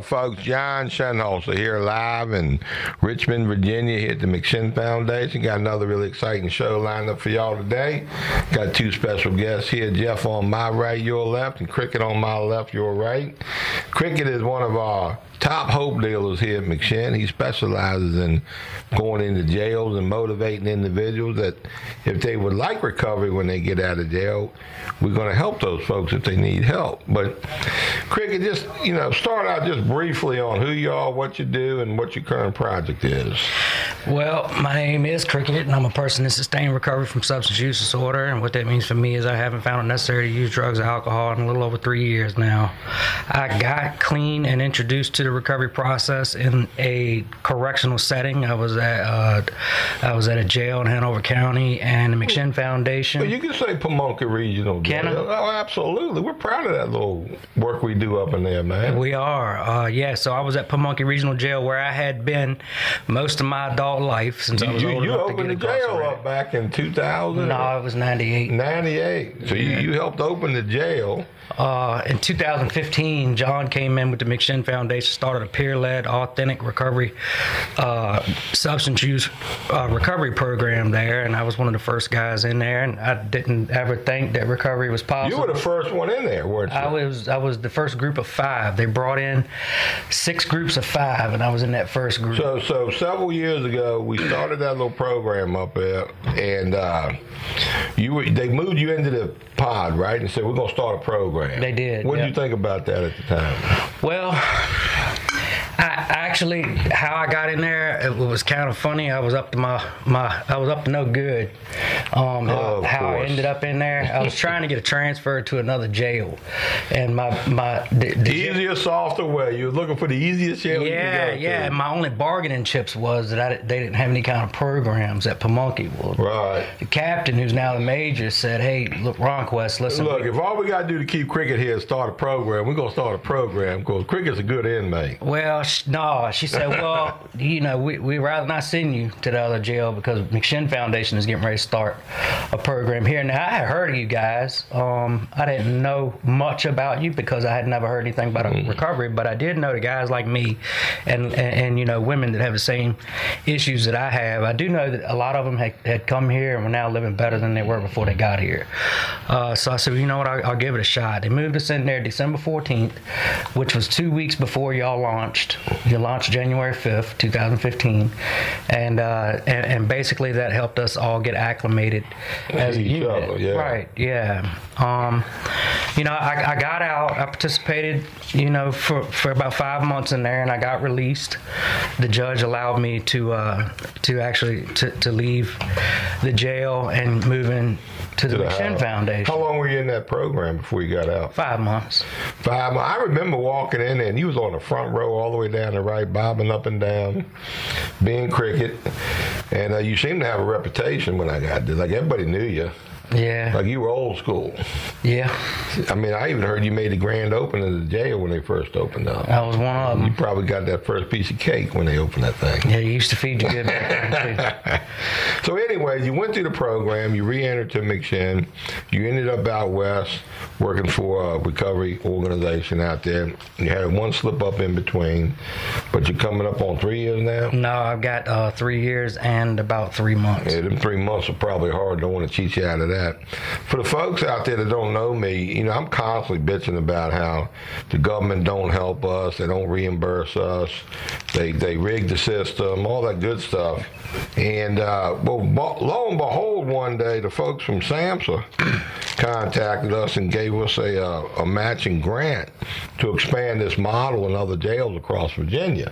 folks. John Shinholser here live in Richmond, Virginia, here at the McShin Foundation. Got another really exciting show lined up for y'all today. Got two special guests here Jeff on my right, your left, and Cricket on my left, your right. Cricket is one of our top hope dealers here at McShin. He specializes in going into jails and motivating individuals that if they would like recovery when they get out of jail, we're going to help those folks if they need help. But Cricket, just you know, start out just briefly on who you are, what you do, and what your current project is. Well, my name is Cricket, and I'm a person in sustained recovery from substance use disorder. And what that means for me is I haven't found it necessary to use drugs or alcohol in a little over three years now. I got clean and introduced to the recovery process in a correctional setting. I was at uh, I was at a jail in Hanover County and the McShin Foundation. Well, you can say Pamunkey Regional Jail. Can I? Oh, absolutely. We're proud of that little work we do up in there, man. We are, uh, yeah. So I was at Pamunkey Regional Jail where I had been most of my adult life since I was you, old you enough to opened the jail up back in 2000? No, it was '98. 98. So you, you helped open the jail. Uh, in 2015, John came in with the McShin Foundation, started a peer-led, authentic recovery, uh, substance use uh, recovery program there, and I was one of the first guys in there. And I didn't ever think that recovery was possible. You were the first one in there, weren't you? I was I was the first group of five. They brought in six groups of five, and I was in that first group. So, so several years ago, we started that little program up there, and uh, you were, they moved you into the pod, right? And said we're gonna start a program. They did, What did you think about that at the time? Well, actually how I got in there it was kind of funny. I was up to my my I was up to no good. Um, Oh, how I ended up in there, I was trying to get a transfer to another jail, and my my the, the jail- softer way. You were looking for the easiest jail you yeah, yeah. to. And my only bargaining chips was that I, they didn't have any kind of programs at Pamunkey. Well, Right. the captain, who's now the major, said, "Hey, look, Ronquest, listen. Look, if all we gotta do to keep cricket here is start a program, we're gonna start a program because cricket's a good inmate. Well, sh- no, she said, well, you know, we we rather not send you to the other jail because McShin Foundation is getting ready to start a program here. Now, I had heard of you guys. Um, I didn't know much about you because I had never heard anything about a recovery, but I did know the guys like me and, and, and, you know, women that have the same issues that I have. I do know that a lot of them had, had come here and were now living better than they were before they got here. Uh, so I said, well, you know what, I'll, I'll give it a shot. They moved us in there December 14th, which was two weeks before y'all launched. You launched January 5th, 2015. And, uh, and, and basically that helped us all get acclimated as a Each unit. other, yeah. Right, yeah. Um, you know, I, I got out. I participated, you know, for, for about five months in there, and I got released. The judge allowed me to uh, to actually to, to leave the jail and move in to the To the McShin. Foundation. How long were you in that program before you got out? Five months. Five. months. I remember walking in there, and you was on the front row all the way down the right, bobbing up and down, being cricket, and uh, you seemed to have a reputation when I got there. Like everybody knew you. Yeah, Like you were old school. yeah. I mean, I even heard you made the grand opening of the jail when they first opened up. I was one of them. You probably got that first piece of cake when they opened that thing. Yeah, you used to feed you good back then, too. So, anyways, you went through the program. You re-entered to McShin. You ended up out west working for a recovery organization out there. You had one slip up in between, but you're coming up on three years now. No, I've got uh, three years and about three months. Yeah, them three months are probably hard. Don't want to cheat you out of that. For the folks out there that don't know me, you know, I'm constantly bitching about how the government don't help us, they don't reimburse us, they they rig the system, all that good stuff. And uh, well, lo and behold, one day the folks from SAMHSA contacted us and gave us a, uh, a matching grant to expand this model in other jails across Virginia.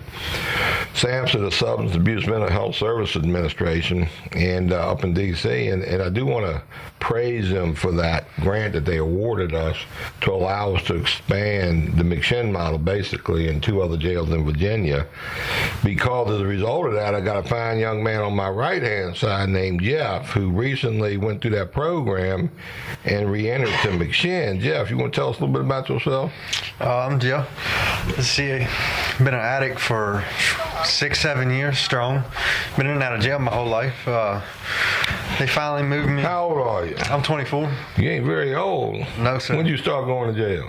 SAMHSA, the Substance Abuse Mental Health Service Administration, and uh, up in D.C. And, and I do want to praise them for that grant that they awarded us to allow us to expand the McShin model basically in two other jails in Virginia. Because as a result of that, I got a fine young man on my right hand side named Jeff who recently went through that program and re-entered to McShin. Jeff, you want to tell us a little bit about yourself? I'm Joe. Let's see, been an addict for six, seven years strong. Been in and out of jail my whole life. Uh, They finally moved me. How old are you? I'm 24. You ain't very old. No, sir. When'd you start going to jail?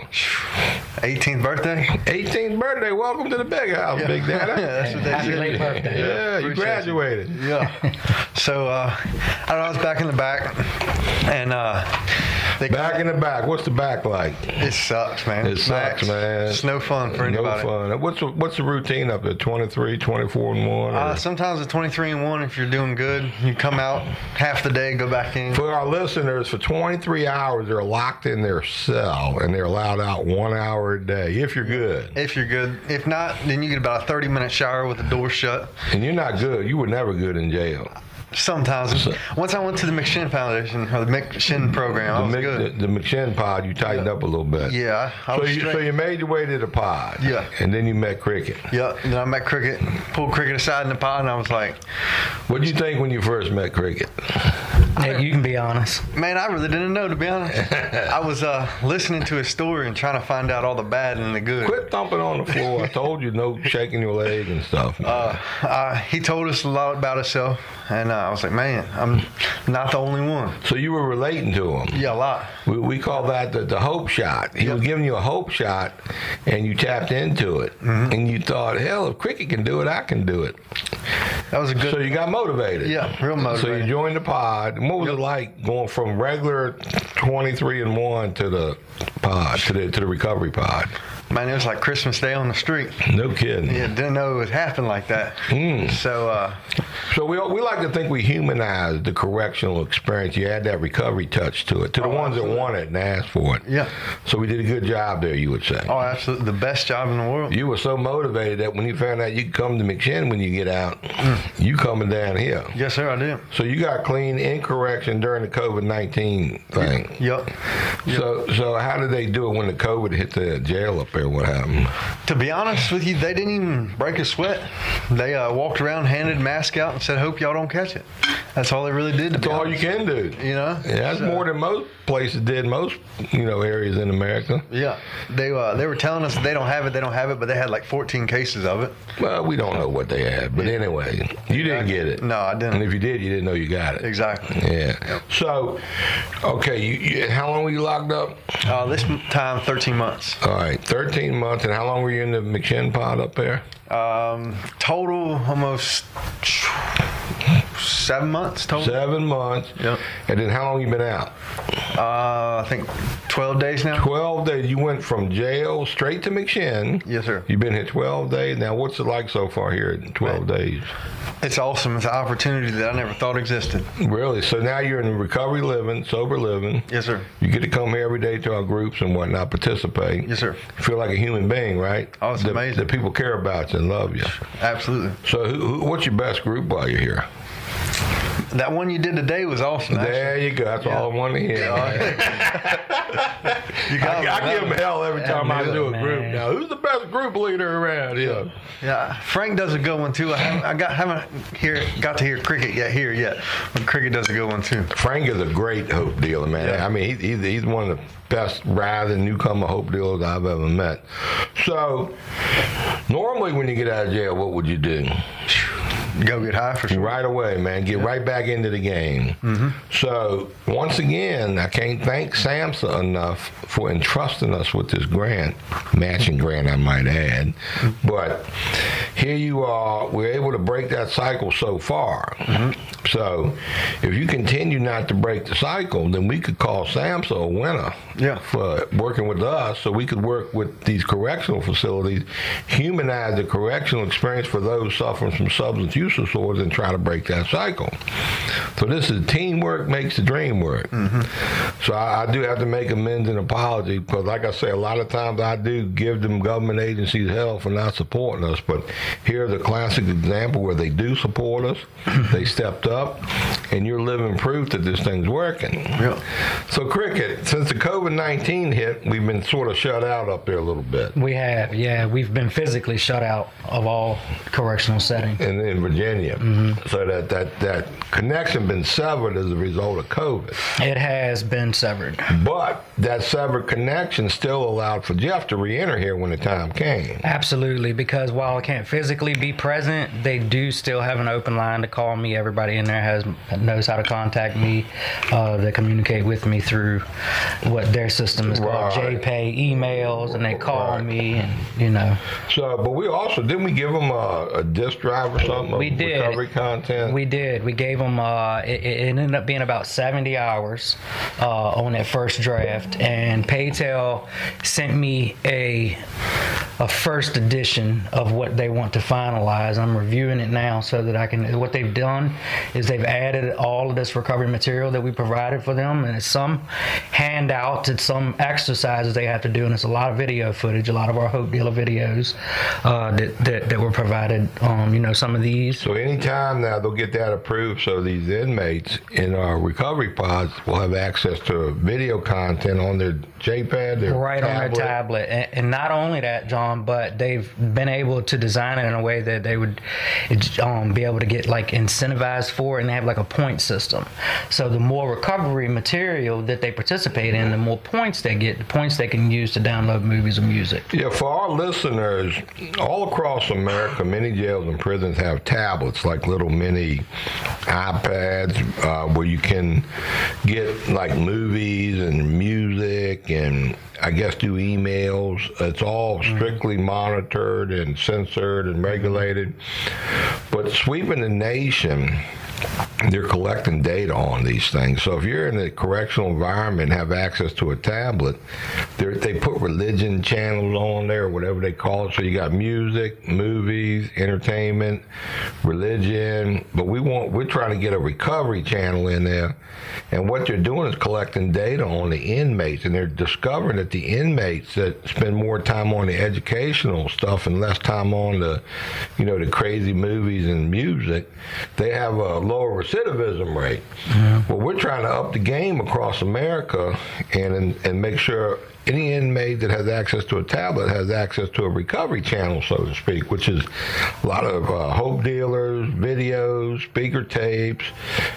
18th birthday. 18th birthday. Welcome to the big house, Yeah. Big Daddy. yeah, That's what they Happy late birthday. Yeah, you Appreciate graduated. Yeah. So uh, I don't know. I was back in the back, and uh, they Back in the back. What's the back like? It sucks, man. It sucks, man. It's no fun for No anybody. No fun. What's the, what's the routine up there? 23, 24 and 1? Uh, sometimes at 23 and 1, if you're doing good, you come out half the day, go back in. For our listeners, for 23 hours, they're locked in their cell and they're allowed out one hour a day if you're good. If you're good. If not, then you get about a 30 minute shower with the door shut. And you're not good. You were never good in jail. Sometimes. Once I went to the McShin Foundation, or the McShin program, I The, was Mc- good. the, the McShin pod, you tightened up a little bit. Yeah, I So was you, so you made your way to the pod. Yeah. And then you met Cricket. Yeah, And then I met Cricket, pulled Cricket aside in the pod, and I was like, What did you think when you first met Cricket? Yeah, you can be honest. man, I really didn't know, to be honest. I was uh, listening to his story and trying to find out all the bad and the good. Quit thumping on the floor. I told you no shaking your leg and stuff. Uh, uh, he told us a lot about himself, and uh, I was like, man, I'm not the only one. so you were relating to him. Yeah, a lot. We, we call that the, the hope shot. He was giving you a hope shot, and you tapped into it, Mm-hmm. and you thought, "Hell, if cricket can do it, I can do it." That was a good. So you got motivated. Yeah, real motivated. So you joined the pod. And what was it like going from regular twenty-three and one to the pod to the to the recovery pod? Man, it was like Christmas Day on the street. No kidding. Yeah, didn't know it would happen like that. Mm. So, uh, So we, we like to think we humanize the correctional experience. You add that recovery touch to it, to the Oh, ones absolutely. that want it and ask for it. Yeah. So we did a good job there, you would say. oh, absolutely, the best job in the world. You were so motivated that when you found out you could come to McShin when you get out, you coming down here. Yes, sir, I did. So you got clean in correction during the COVID nineteen thing. Yep. So so how did they do it when the COVID hit the jail up there? What happened? To be honest with you, they didn't even break a sweat. They uh, walked around, handed mask out, and said, "Hope y'all don't catch it." That's all they really did. To That's be all you can do. You know. Yeah, that's So- more than most places did. Most you know areas in America. Yeah, they uh, they were telling us they don't have it, they don't have it, but they had like 14 cases of it. Well, we don't know what they had, but anyway, you didn't get it. No, I didn't. And if you did, you didn't know you got it. Exactly. Yeah. So, okay, you, you, how long were you locked up? Uh, this time, 13 months. All right, 13 months. And how long were you in the McShin pod up there? Um, total almost seven months total. Seven months. Yep. And then how long you been out? Uh, I think 12 days now. 12 days. You went from jail straight to McShin. Yes, sir. You've been here 12 days. Now, what's it like so far here in 12 days? It's awesome. It's an opportunity that I never thought existed. Really? So now you're in recovery living, sober living. Yes, sir. You get to come here every day to our groups and whatnot, participate. Yes, sir. Feel like a human being, right? Oh, it's amazing. That people care about you and love you. Absolutely. So, who, who, what's your best group while you're here? That one you did today was awesome. actually. There you go. That's all I want to hear. You got I, I give that them hell every I time I knew do it, a group. man. Now, who's the best group leader around here? Yeah, Frank does a good one too. I haven't, I got haven't hear got to hear cricket yet here yet, but cricket does a good one too. Frank is a great hope dealer, man. Yeah. I mean, he, he's, he's one of the best rising newcomer hope dealers I've ever met. So, normally when you get out of jail, what would you do? Go get high for sure. Right away, man. Get right back into the game. Mm-hmm. So, once again, I can't thank SAMHSA enough for entrusting us with this grant, matching grant, I might add. Mm-hmm. But here you are, we're able to break that cycle so far. Mm-hmm. So, if you continue not to break the cycle, then we could call SAMHSA a winner Yeah. for working with us so we could work with these correctional facilities, humanize the correctional experience for those suffering from substance use disorders and try to break that cycle. So this is teamwork makes the dream work. Mm-hmm. So I, I do have to make amends and apology because, like I say, a lot of times I do give them government agencies hell for not supporting us. But here's a classic example where they do support us. Mm-hmm. they stepped up, and you're living proof that this thing's working. Yeah. So, Cricket, since the COVID 19 hit, we've been sort of shut out up there a little bit. We have, yeah, we've been physically shut out of all correctional settings. And in Virginia. So that, that, that connection been severed as a result of COVID. It has been severed. But that severed connection still allowed for Jeff to re-enter here when the time came. Absolutely, because while I can't physically be present, they do still have an open line to call me. Everybody in there has knows how to contact me. Uh, they communicate with me through what their system is called Right. JPay emails, and they call Right. me, and you know, So, but we also didn't we give them a, a disk drive or something? of We did. recovery content. we did. We gave them. Uh, it, it ended up being about 70 hours uh, on that first draft, and Paytel sent me a a first edition of what they want to finalize. I'm reviewing it now so that I can. What they've done is they've added all of this recovery material that we provided for them, and it's some handouts, it's some exercises they have to do, and it's a lot of video footage, a lot of our Hope Dealer videos uh, that, that that were provided. Um, you know, some of these. So anytime now they'll get that approved, so these inmates in our recovery pods will have access to video content on their JPad, their right on their tablet. and, and not only that john but they've been able to design it in a way that they would um, be able to get like incentivized for it, and they have like a point system. So the more recovery material that they participate in the more points they get the points they can use to download movies or music. Yeah, for our listeners, all across America, many jails and prisons have tablets, like little mini iPads, uh, where you can get like movies and music and I guess do emails. It's all strictly monitored and censored and regulated. But sweeping the nation, they're collecting data on these things. So if you're in a correctional environment have access to a tablet, they put religion channels on there, whatever they call it. So you got music, movies, entertainment, religion. But we want we're trying to get a recovery channel in there. And what they're doing is collecting data on the inmates, and they're discovering that the inmates that spend more time on the educational stuff and less time on the, you know, the crazy movies and music, they have a lower recidivism rate. Well, we're trying to up the game across America and and, and make sure any inmate that has access to a tablet has access to a recovery channel, so to speak, which is a lot of uh, hope dealers, videos, speaker tapes.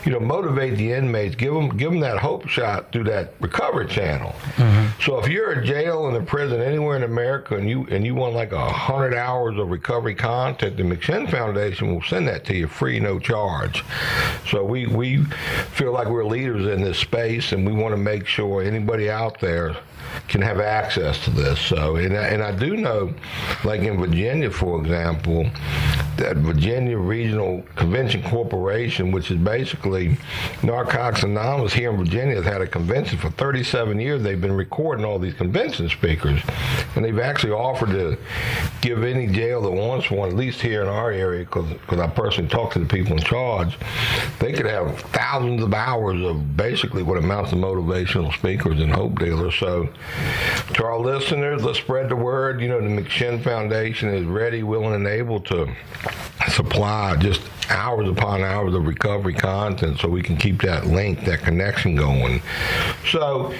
You know, motivate the inmates, give them give them that hope shot through that recovery channel. So if you're a jail and a prison anywhere in America and you and you want like a hundred hours of recovery content, the McShin Foundation will send that to you free, no charge. So we we feel like we're leaders in this space, and we want to make sure anybody out there can have access to this. So, and I, and I do know, like in Virginia, for example, that Virginia Regional Convention Corporation, which is basically Narcotics Anonymous here in Virginia, has had a convention for 37 years. They've been recording all these convention speakers, and they've actually offered to give any jail that wants one, at least here in our area, because I personally talked to the people in charge, they could have thousands of hours of basically what amounts to motivational speakers and hope dealers. So, to our listeners, let's spread the word. You know, the McShin Foundation is ready, willing, and able to supply just hours upon hours of recovery content so we can keep that link, that connection going. So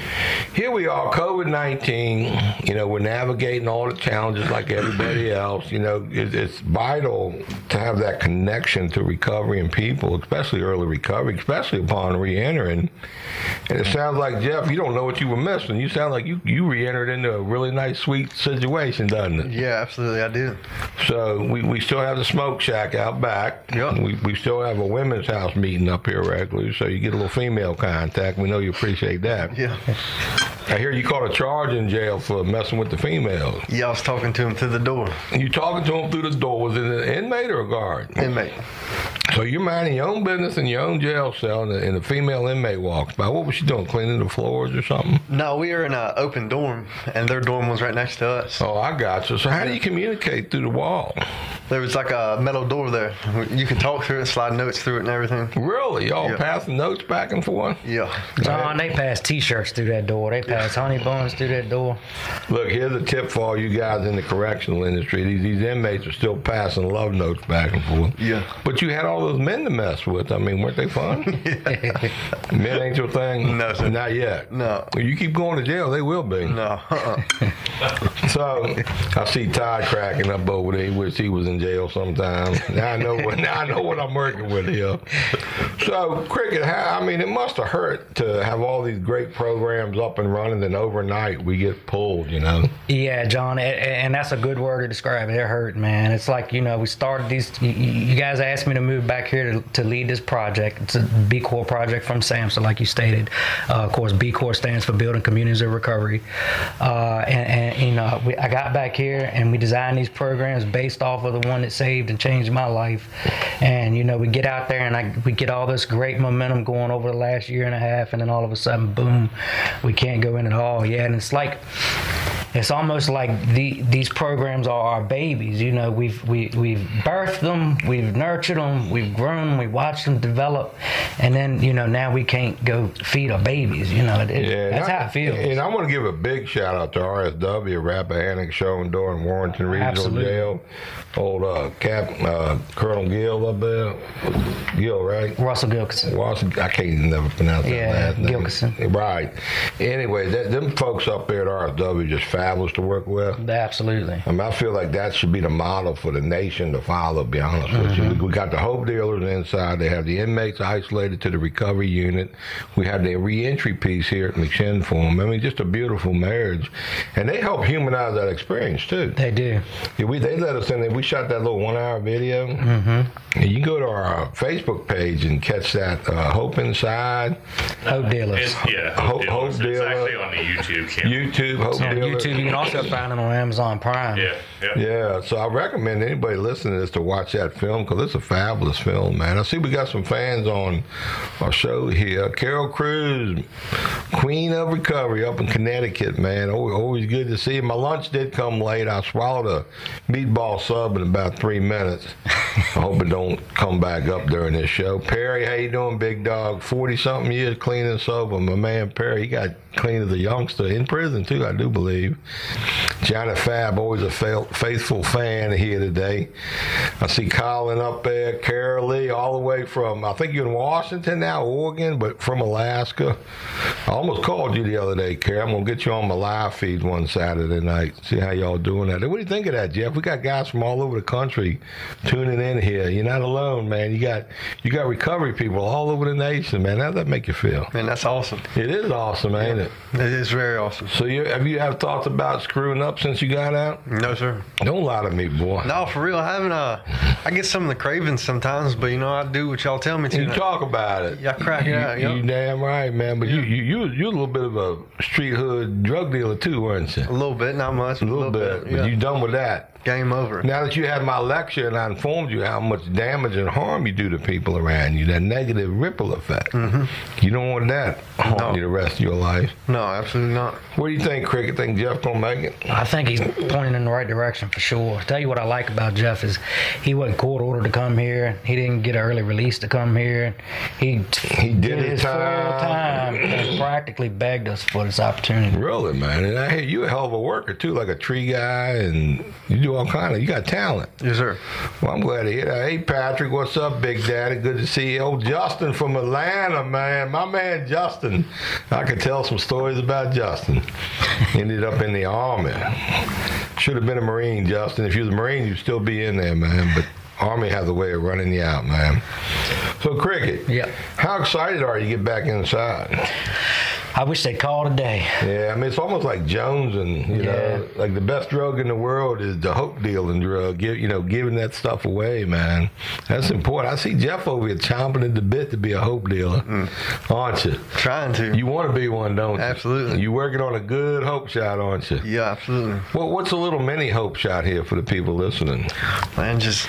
here we are, COVID 19. You know, we're navigating all the challenges like everybody else. You know, it, it's vital to have that connection to recovery and people, especially early recovery, especially upon re entering. And it sounds like, Jeff, you don't know what you were missing. You sound like you, you re entered into a really nice, sweet situation, doesn't it? Yeah, absolutely, I did. So we, we still have the smoke shack out back. We, we still have a women's house meeting up here regularly, so you get a little female contact. We know you appreciate that. Yeah. I hear you caught a charge in jail for messing with the females. Yeah, I was talking to him through the door. You talking to him through the door. Was it an inmate or a guard? Inmate. So you're minding your own business in your own jail cell, and a, and the female inmate walks by. What was she doing? Cleaning the floors or something? No, we are in an open dorm, and their dorm was right next to us. Oh, I got you. So how do you communicate through the wall? There was like a Uh, metal door there. You can talk through it, slide notes through it, and everything. Really? Y'all Yeah. passing notes back and forth? Yeah. John, they pass T-shirts through that door. They pass honey buns through that door. Look, here's a tip for all you guys in the correctional industry. These, these inmates are still passing love notes back and forth. Yeah. But you had all those men to mess with. I mean, weren't they fun? Men ain't your thing? No, sir. Not yet. No. Well, you keep going to jail, they will be. No. Uh-uh. So I see Todd cracking up over there. He wish he was in jail jail now I know what now I know what I'm working with here. So cricket, I mean, it must have hurt to have all these great programs up and running, and overnight we get pulled. You know. Yeah, John, and that's a good word to describe it. It hurt, man. It's like you know we started these. You, guys asked me to move back here to, to lead this project. It's a BCOR project from SAMHSA, like you stated. Uh, of course, BCOR stands for Building Communities of Recovery. Uh, and, and you know, we, I got back here and we designed these programs based off of the one that saved and changed my life. And you know, we get out there and I, we get all this great momentum going over the last year and a half, and then all of a sudden, boom, we can't go in at all. Yeah, and it's like it's almost like the, these programs are our babies. You know, we've we, we've birthed them, we've nurtured them, we've grown them, we watched them develop, and then you know now we can't go feed our babies. You know, it, Yeah, that's I- how it feels. And I want to give a big shout out to RSW, Rappahannock, Shenandoah, and Warrenton Regional Absolutely. Jail. Old uh, Cap uh, Colonel Gill up there, Gill, right? Russell Gilkison. Watson, I can't even never pronounce that Yeah, last name. Gilkison. Right. Anyway, that, them folks up there at RSW just fabulous to work with. Absolutely. I mean, I feel like that should be the model for the nation to follow. To be honest with Mm-hmm. you, we, we got the hope dealers inside. They have the inmates isolated to the recovery unit. We have the reentry piece here at McShin for them. I mean, just a beautiful marriage, and they help humanize that experience too. They do. Yeah, we they let us in there. We shot that little one-hour video. Mm-hmm. And you can go to our Facebook page and catch that uh, Hope Inside Hope dealers. It's, yeah, Hope- Hope Dealers. Hope It's actually on the YouTube channel. YouTube Hope on Dealer. YouTube, you can also find it on Amazon Prime. Yeah, yeah. Yeah, so I recommend anybody listening to this to watch that film because it's a fabulous film, man. I see we got some fans on our show here. Carol Cruz, Queen of Recovery up in Connecticut, man. Always, always good to see you. My lunch did come late. I swallowed a meatball sub in about three minutes. I hope it don't come back up during this show. Perry, how you doing, big dog? 40-something years cleaning sober. My man Perry, he got clean as a youngster in prison, too, I do believe. Johnny Fab, always a faithful fan here today. I see Colin up there, Carol Lee, all the way from, I think you're in Washington now, Oregon, but from Alaska. I almost called you the other day, Carol. I'm going to get you on my live feed one Saturday night, see how y'all doing that. What do you think of that, Jeff? We got guys from all over the country tuning in here. You're not alone, man. You got you got recovery people all over the nation, man. How'd that make you feel? Man, that's awesome. It is awesome, ain't it? It is very awesome. So you have you have thoughts about screwing up since you got out? No, sir. Don't lie to me, boy. No, for real. I haven't. Uh, I get some of the cravings sometimes, but you know, I do what y'all tell me to. You talk about it. Yeah, crack it you, out, You, yup. damn right, man. But you you you you a little bit of a street hood drug dealer too, weren't you? a little bit, not much. A little, bit. yeah. But you done with that. Game over. Now that you had my lecture and I informed you how much damage and harm you do to people around you, that negative ripple effect. Mm-hmm. You don't want that harm No. you the rest of your life. No, absolutely not. What do you think, Cricket? Think Jeff gonna make it? I think he's pointing in the right direction for sure. Tell you what I like about Jeff is he wasn't court ordered to come here. He didn't get an early release to come here. He He did his full time. time and practically begged us for this opportunity. Really, man. And I hear you a hell of a worker too, like a tree guy, and you do all kind of. You got talent. Yes, sir. Well, I'm glad to hear that. Hey, Patrick, what's up, Big Daddy? Good to see you. Oh, Justin from Atlanta, man. My man, Justin. I could tell some stories about Justin. Ended up in the Army. Should have been a Marine, Justin. If you was a Marine, you'd still be in there, man. But Army has a way of running you out, man. So, Cricket, Yeah. how excited are you to get back inside? I wish they'd call today. Yeah, I mean it's almost like Jones, and you know, like the best drug in the world is the hope dealing drug. Give, you know, giving that stuff away, man. That's important. I see Jeff over here chomping at the bit to be a hope dealer, mm. aren't you? Trying to. You want to be one, don't you? Absolutely. You working on a good hope shot, aren't you? yeah, absolutely. Well, what's a little mini hope shot here for the people listening? Man, just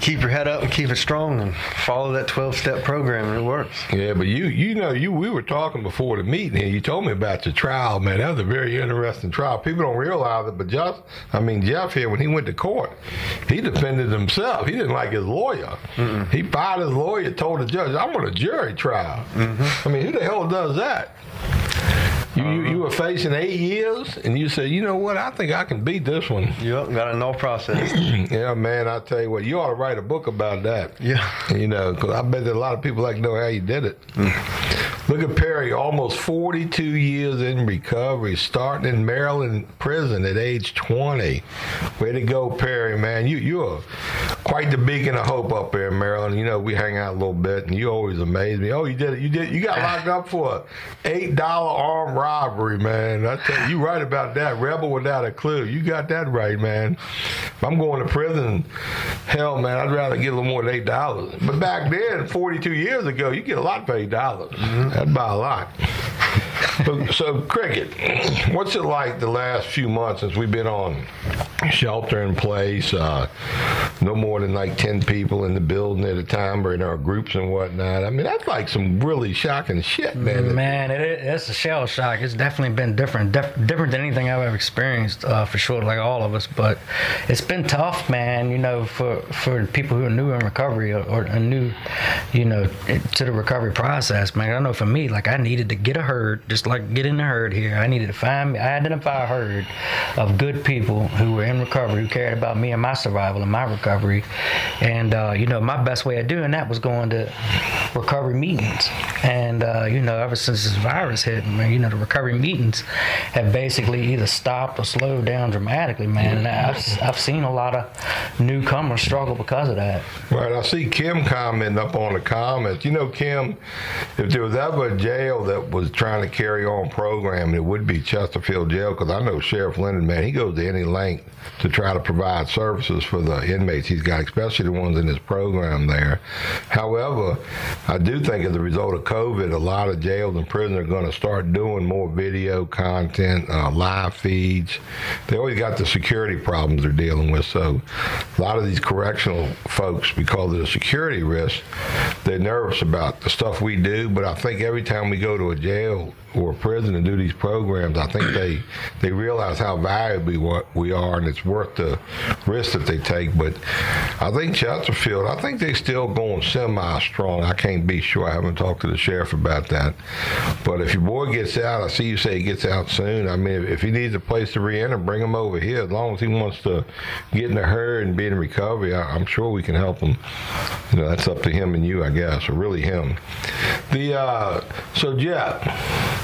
keep your head up and keep it strong and follow that 12 step program and it works. Yeah, but you, you know, you we were talking before the meeting here. You told me about your trial, man. That was a very interesting trial. People don't realize it, but Jeff, I mean, Jeff here when he went to court, he defended himself. He didn't like his lawyer. He fired his lawyer, told the judge, "I'm on a jury trial." Mm-hmm. I mean, who the hell does that? You, you you uh-huh. were facing eight years, and you said, you know what? I think I can beat this one. Yep, got a no process. Yeah, man. I tell you what, you ought to write a book about that. Yeah. You know, because I bet that a lot of people like to know how you did it. Mm. Look at Perry, almost 42 years in recovery, starting in Maryland prison at age 20. Way to go, Perry, man. You, you're quite the beacon of hope up here in Maryland. You know, we hang out a little bit, and you always amaze me. Oh, you did it. You did. You got locked up for a $8 armed robbery, man. I tell you, you right about that. Rebel without a clue. You got that right, man. If I'm going to prison, hell, man, I'd rather get a little more than eight dollars. But back then, 42 years ago, you get a lot for eight dollars. That'd buy a lot. so, so, cricket, what's it like the last few months since we've been on shelter in place? Uh, no more than like 10 people in the building at a time or in our groups and whatnot. I mean, that's like some really shocking shit, man. Man, it, it, it's a shell shock. It's definitely been different, def, different than anything I've ever experienced, uh, for sure, like all of us. But it's been tough, man. You know, for for people who are new in recovery or, or new, you know, to the recovery process, man. I know for me, like I needed to get a herd, just like get in the herd here. I needed to find, I identify a herd of good people who were in recovery, who cared about me and my survival and my recovery. And uh, you know, my best way of doing that was going to recovery meetings. And uh, you know, ever since this virus hit, man, you know, the recovery meetings have basically either stopped or slowed down dramatically, man. And I've, I've seen a lot of newcomers struggle because of that. Right, I see Kim commenting up on the comments. You know, Kim, if there was ever a jail that was trying to carry on program, it would be Chesterfield Jail because I know Sheriff Leonard, man, he goes to any length to try to provide services for the inmates he's got, especially the ones in his program there. However, I do think as a result of COVID, a lot of jails and prisons are going to start doing more video content, uh, live feeds. They always got the security problems they're dealing with, so a lot of these correctional folks, because of the security risk, they're nervous about the stuff we do. But I think every time we go to a jail or prison and do these programs, I think they they realize how valuable we are, and it's worth the risk that they take. But I think Chesterfield, I think they're still going semi strong. I can't be sure. I haven't talked to the sheriff about that. But if your boy gets out, I see you say he gets out soon. I mean, if, he needs a place to re-enter, bring him over here. As long as he wants to get in the herd and be in recovery, I, I'm sure we can help him. You know, that's up to him and you, I guess, or really him. The uh, so Jeff.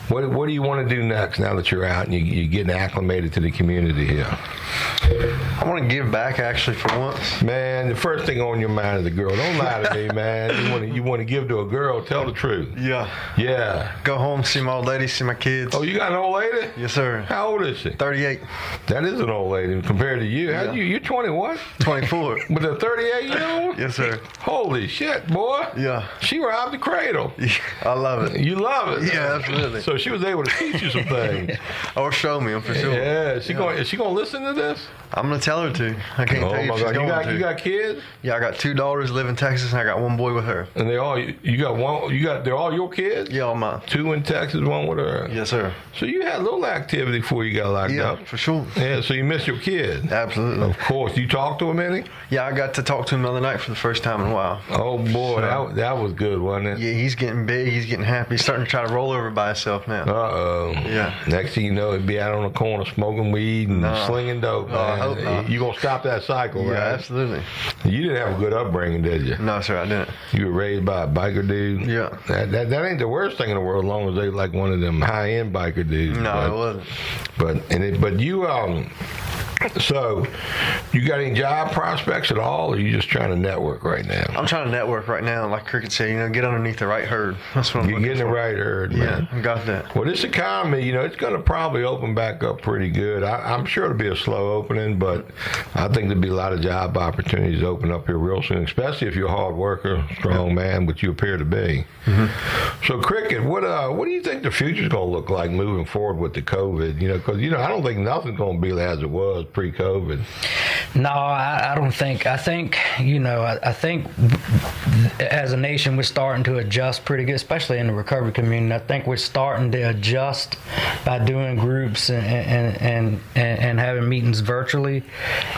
What, what do you want to do next now that you're out and you, you're getting acclimated to the community here? I want to give back actually for once. Man, the first thing on your mind is a girl. Don't lie to me, man. You want to you want to give to a girl? Tell the truth. Yeah. Yeah. Go home, see my old lady, see my kids. Oh, you got an old lady? Yes, sir. How old is she? 38, That is an old lady compared to you. How Yeah. you? You're 21 24. with a 38 year old. yes, sir. Holy shit, boy. Yeah. She robbed the cradle. I love it. You love it. Yeah, absolutely. So she was able to teach you some things. Or show me, I'm for sure. Yeah. She going? Is she going to listen to this? I'm gonna tell her to. I can't Oh tell you if she's God! You going got to. you got kids, yeah, I got two daughters live in Texas, and I got one boy with her. and they all you got one. You got they're all your kids. Yeah, all mine. Two in Texas, one with her. Yes, sir. So you had a little activity before you got locked Yeah, up. for sure. Yeah. So you missed your kids. Absolutely. Of course. You talked to him any? Yeah, I got to talk to him the other night for the first time in a while. Oh boy, So- that that was good, wasn't it? Yeah, he's getting big. He's getting happy. He's starting to try to roll over by himself now. Uh oh. Yeah. Next thing you know, he'd be out on the corner smoking weed and No. slinging dope. No, I hope not. You gonna stop that cycle, yeah, right? absolutely. You didn't have a good upbringing, did you? No, sir, I didn't. You were raised by a biker dude. Yeah. That, that, that ain't the worst thing in the world, as long as they like one of them high end biker dudes. No, but, it wasn't. But and it, but you um, so you got any job prospects at all, or you just trying to network right now? I'm trying to network right now, like Cricket said. You know, get underneath the right herd. That's what I'm You're getting the right herd, Yeah, man. I got that. Well, this economy, you know, it's going to probably open back up pretty good. I, I'm sure it'll be a slow opening, but I think there'll be a lot of job opportunities open up here real soon, especially if you're a hard worker, strong man, which you appear to be. So, cricket, what uh, what do you think the future's going to look like moving forward with the COVID? You know, because you know, I don't think nothing's going to be as it was pre-COVID. No, I, I don't think. I think you know. I, I think as a nation, we're starting to adjust pretty good, especially in the recovery community. I think we're starting to adjust by doing groups and and and, and, and having meetings virtually.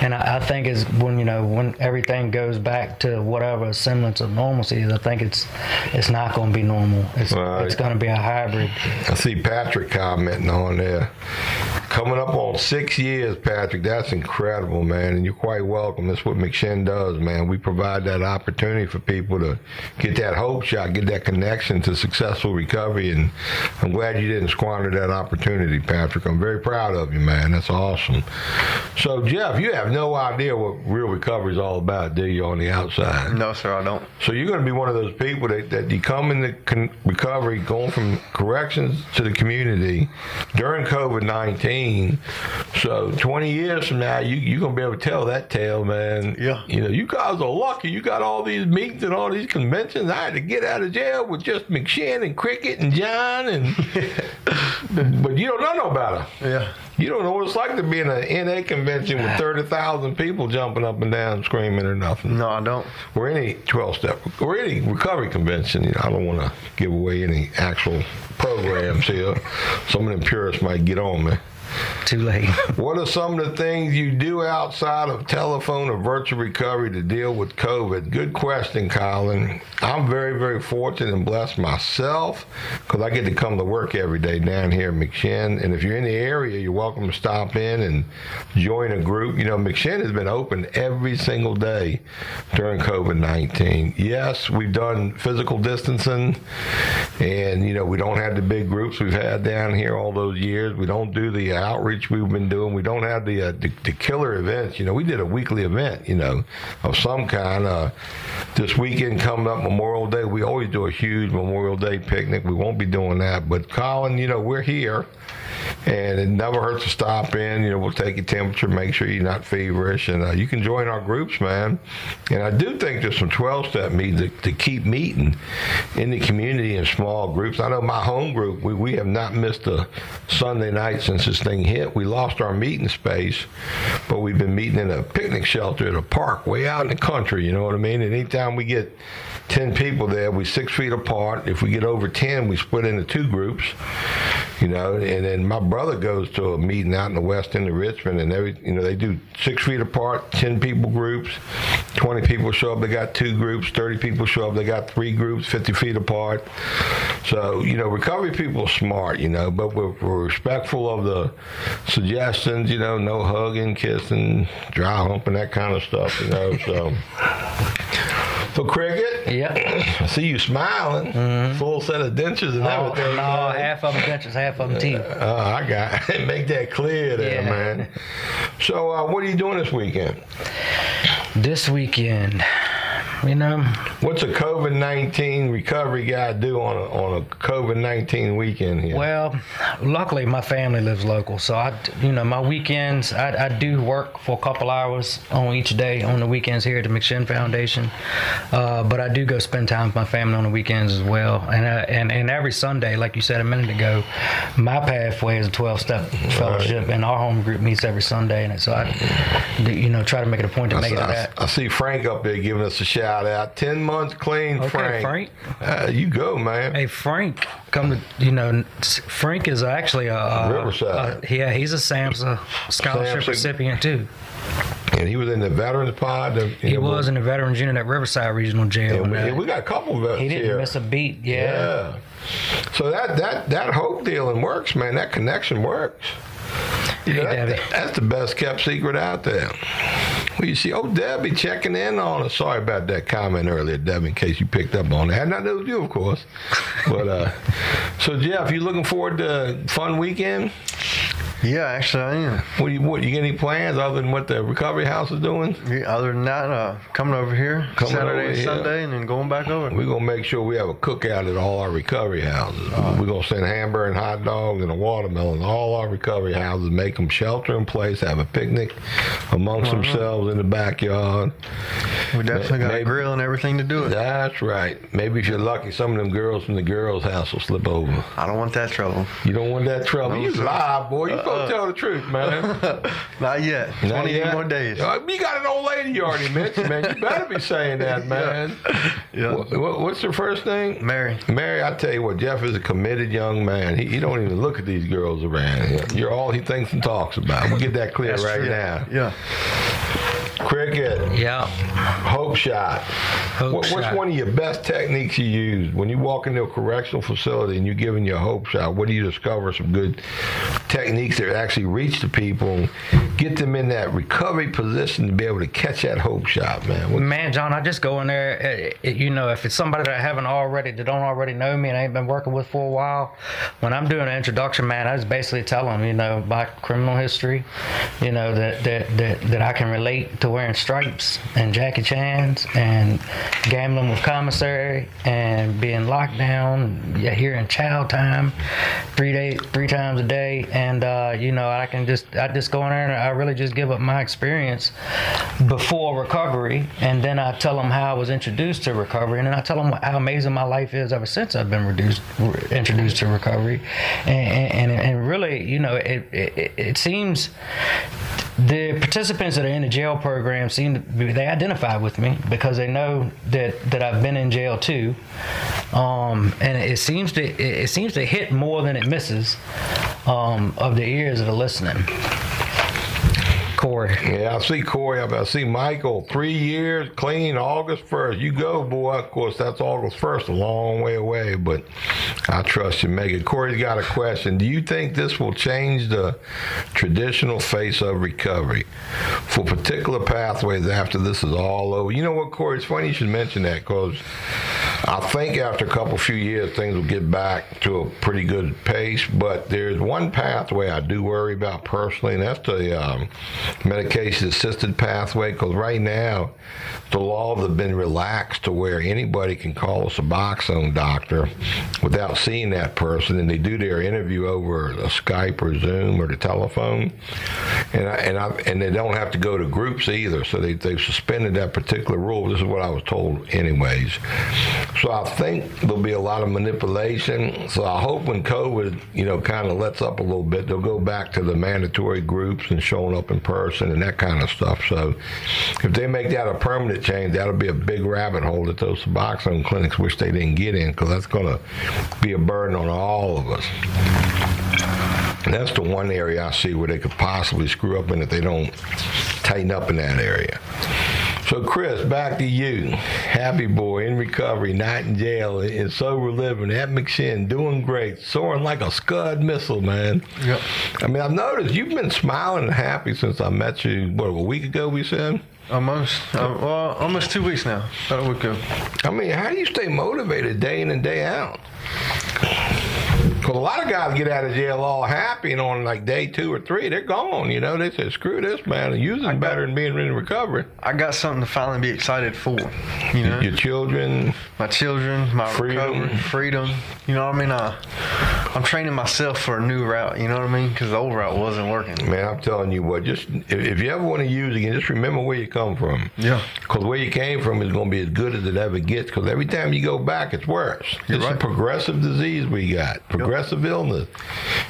And I, I think is when you know when everything goes back to whatever semblance of normalcy is. I think it's it's not going to be normal. It's it's going to be a hybrid. I see Patrick commenting on there. Coming up on six years, Patrick. That's incredible, man. And you're quite welcome. That's what McShin does, man. We provide that opportunity for people to get that hope shot, get that connection to successful recovery. And I'm glad you didn't squander that opportunity, Patrick. I'm very proud of you, man. That's awesome. So, Jeff, you have no idea what real recovery is all about, do you, on the outside? No, sir, I don't. So you're going to be one of those people that, that you come into con- recovery, going from corrections to the community during COVID nineteen. So 20 years from now, you you're going to be able to tell that tale, man. Yeah. You know, you guys are lucky. You got all these meetings and all these conventions. I had to get out of jail with just McShin and Cricket and John, and but you don't know no better. Yeah. You don't know what it's like to be in an NA convention with 30,000 people jumping up and down, screaming or nothing No, I don't. or any 12 step or any recovery convention. You know, I don't want to give away any actual programs here. Some of them purists might get on me. Too late. What are some of the things you do outside of telephone or virtual recovery to deal with COVID? Good question, Colin. I'm very, very fortunate and blessed myself because I get to come to work every day down here in McShin. And if you're in the area, you're welcome to stop in and join a group. You know, McShin has been open every single day during COVID 19. Yes, we've done physical distancing, and, you know, we don't have the big groups we've had down here all those years. We don't do the outreach we've been doing. We don't have the, uh, the, the killer events. You know, we did a weekly event, you know, of some kind. Uh, this weekend coming up, Memorial Day, we always do a huge Memorial Day picnic. We won't be doing that. But, Colin, you know, we're here. And it never hurts to stop in. You know, we'll take your temperature, make sure you're not feverish, and uh, you can join our groups, man. And I do think there's some 12-step meetings to, to keep meeting in the community in small groups. I know my home group, we, we have not missed a Sunday night since this thing hit. We lost our meeting space, but we've been meeting in a picnic shelter at a park way out in the country. You know what I mean? And anytime we get 10 people there, we six feet apart. If we get over 10, we split into two groups, you know. And then my brother goes to a meeting out in the west end of Richmond, and every, you know, they do six feet apart, 10 people groups. 20 people show up, they got two groups. 30 people show up, they got three groups, 50 feet apart. So, you know, recovery people are smart, you know, but we're, we're respectful of the suggestions, you know, no hugging, kissing, dry humping, that kind of stuff, you know. So, so cricket. Yep. I see you smiling. Mm-hmm. Full set of dentures and Oh, everything. no, half of them dentures, half of them teeth. Oh, I got make that clear there, Yeah. man. So, uh, what are you doing this weekend? This weekend, you know, What's a COVID nineteen recovery guy do on a on a COVID nineteen weekend here? well, luckily my family lives local, so I, you know, my weekends I, I do work for a couple hours on each day on the weekends here at the McShin Foundation, uh, but I do go spend time with my family on the weekends as well, and uh, and and every Sunday, like you said a minute ago, my pathway is a twelve step fellowship, and our home group meets every Sunday, and so I, you know, try to make it a point to I, make it I- that. I see Frank up there giving us a shout out. Ten months clean, Okay, Frank. Frank. Uh, you go, man. Hey Frank, come to you know Frank is actually a, a Riverside. a- yeah, he's a SAMHSA scholarship SAMHSA. recipient too. And he was in the veterans pod. the- He know, was in the veterans unit at Riverside Regional Jail. We, we got a couple of vets he didn't here. miss a beat. Yeah. Yeah. So that that that hope dealing works, man. That connection works. You know, Hey, that- that's the best kept secret out there. Well, you see, oh, Debbie checking in on us. Sorry about that comment earlier, Debbie, in case you picked up on it. I had nothing to do with you, of course. But uh, so Jeff, you looking forward to a fun weekend? Yeah, actually, I am. What you what you get any plans other than what the recovery house is doing? Yeah, Other than that, uh, coming over here Coming Saturday over and here. Sunday, and then going back over. We're gonna make sure we have a cookout at all our recovery houses. Uh-huh. We're gonna send hamburger and hot dogs and a watermelon to all our recovery houses. Make them shelter in place, have a picnic amongst uh-huh. themselves in the backyard. We definitely got Maybe- a grill and everything to do it. That's right. Maybe if you're lucky, some of them girls from the girls' house will slip over. I don't want that trouble. You don't want that trouble. No, you lie, boy. You supposed gonna tell the truth, man. Not yet. Not 28 yet. more days. Uh, You got an old lady you already mentioned, man. You better be saying that, man. Yeah. Wha- wha- What's your first name? Mary. Mary, I tell you what, Jeff is a committed young man. He, he don't even look at these girls around here. You're all he thinks and talks about. We'll get that clear That's right true. now. Yeah. Cricket, Yeah. hope shot. Hope What- what's one of your best techniques you use when you walk into a correctional facility and you're giving your hope shot? What do you discover some good techniques that actually reach the people, and get them in that recovery position to be able to catch that hope shot, man? What- Man, John, I just go in there. uh, uh, You know, if it's somebody that I haven't already, that don't already know me and I ain't been working with for a while, when I'm doing an introduction, man, I just basically tell them, you know, my criminal history, you know, that that that, that I can relate to wearing stripes and Jackie Chan's and gambling with commissary and being locked down here in child time, three days, three times a day, and uh, you know, I can just I just go in there and I really just give up my experience before recovery, and then I tell them how I was introduced to recovery, and then I tell them how amazing my life is ever since I've been reduced, introduced to recovery, and and, and really, you know, it, it it seems the participants that are in the jail program seem to be, they identify with me because they know that that I've been in jail too, um, and it seems to it, it seems to hit more than it misses um, of the ears that are listening. Corey. Yeah, I see Corey. I see Michael. Three years clean, August 1st. You go, boy. Of course, that's August 1st, a long way away, but I trust you it. Corey's got a question. Do you think this will change the traditional face of recovery for particular pathways after this is all over? You know what, Corey? It's funny you should mention that because I think after a couple few years, things will get back to a pretty good pace. But there's one pathway I do worry about personally, and that's the um, medication assisted pathway. Because right now, the laws have been relaxed to where anybody can call a Suboxone doctor without seeing that person, and they do their interview over a Skype or Zoom or the telephone, and I, and I, and they don't have to go to groups either. So they they've suspended that particular rule. This is what I was told, anyways. So I think there'll be a lot of manipulation. So I hope when COVID, you know, kind of lets up a little bit, they'll go back to the mandatory groups and showing up in person and that kind of stuff. So if they make that a permanent change, that'll be a big rabbit hole that those Suboxone clinics wish they didn't get in because that's going to be a burden on all of us. And that's the one area I see where they could possibly screw up in if they don't tighten up in that area. So, Chris, back to you. Happy boy in recovery, not in jail, in sober living at McShin, doing great, soaring like a Scud missile, man. Yep. I mean, I've noticed you've been smiling and happy since I met you, what, a week ago, we said? Almost. Uh, well, almost two weeks now. About a week ago. I mean, how do you stay motivated day in and day out? Because a lot of guys get out of jail all happy, and on like day two or three, they're gone. You know, they say, "Screw this, man." And using better than being in recovery. I got something to finally be excited for. You know, Your children, my children, my Freedom. recovery, freedom. You know what I mean? Uh, I'm training myself for a new route. You know what I mean? Because the old route wasn't working. man. I'm telling you what. Just if, you ever want to use again, just remember where you come from. Yeah. Because where you came from is going to be as good as it ever gets. Because every time you go back, it's worse. You're it's a progressive disease we got, progressive illness.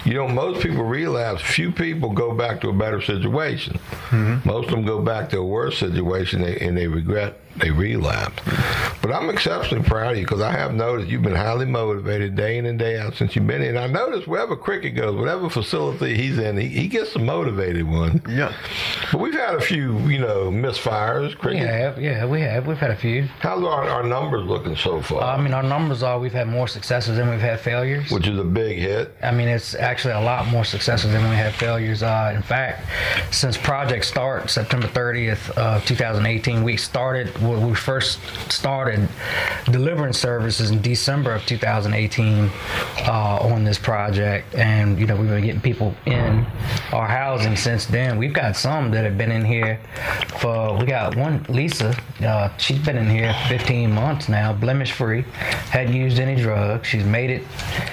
You know, most people relapse. Few people go back to a better situation. Mm-hmm. Most of them go back to a worse situation they, and they regret they relapse. But I'm exceptionally proud of you because I have noticed you've been highly motivated day in and day out since you've been in. I noticed wherever Cricket goes, whatever facility he's in, he, he gets the motivated one. Yeah. But we've had a few, you know, misfires. We Cricket. have, yeah, we have. We've had a few. How's our, our numbers looking so far? I mean, our numbers are we've had more successes than we've had failures. Which is a big hit. I mean, it's actually a lot more successes than we had failures. Uh, in fact, since Project Start, September 30th of 2018, we started, when we first started delivering services in December of 2018 uh, on this project. And, you know, we've been getting people in our housing since then. We've got some that have been in here for, we got one, Lisa, uh, she's been in here 15 months now, blemish free, hadn't used any drugs. She's made it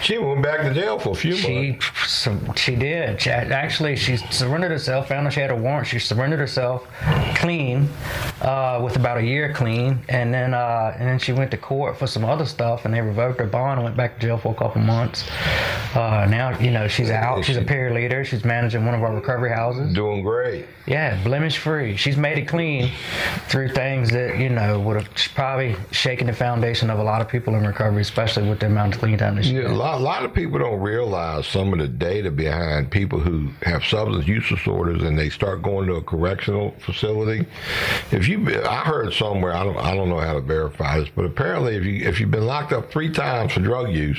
She went back to jail for a few she months. she did. She, actually, she surrendered herself. Found out she had a warrant. She surrendered herself clean uh, with about a year year clean, and then uh, and then she went to court for some other stuff, and they revoked her bond and went back to jail for a couple months. Uh, now you know she's out. She's a peer leader. She's managing one of our recovery houses. Doing great. Yeah, blemish free. She's made it clean through things that you know would have probably shaken the foundation of a lot of people in recovery, especially with the amount of clean time that she Yeah, a lot, a lot of people don't realize some of the data behind people who have substance use disorders and they start going to a correctional facility. If you, I heard somewhere, I don't, I don't know how to verify this, but apparently, if you if you've been locked up three times for drug use,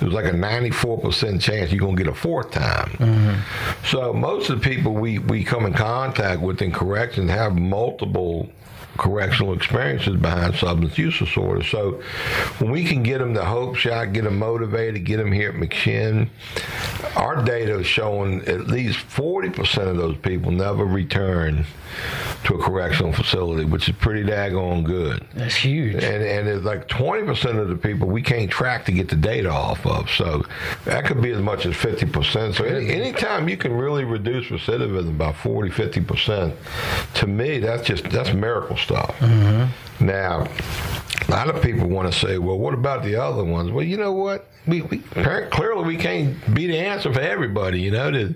there's like a 94 percent chance you're gonna get a fourth time. Mm-hmm. So most of the people we we come in contact with in corrections have multiple correctional experiences behind substance use disorder. So when we can get them the hope shot, get them motivated, get them here at McShin, our data is showing at least 40% of those people never return to a correctional facility, which is pretty daggone good. That's huge. And, and it's like 20% of the people we can't track to get the data off of. So that could be as much as 50%. So any, anytime you can really reduce recidivism by 40, 50%, to me, that's just, that's miracle stuff. Mm-hmm. Now, a lot of people want to say, well, what about the other ones? Well, you know what? We, we clearly we can't be the answer for everybody. You know, there's,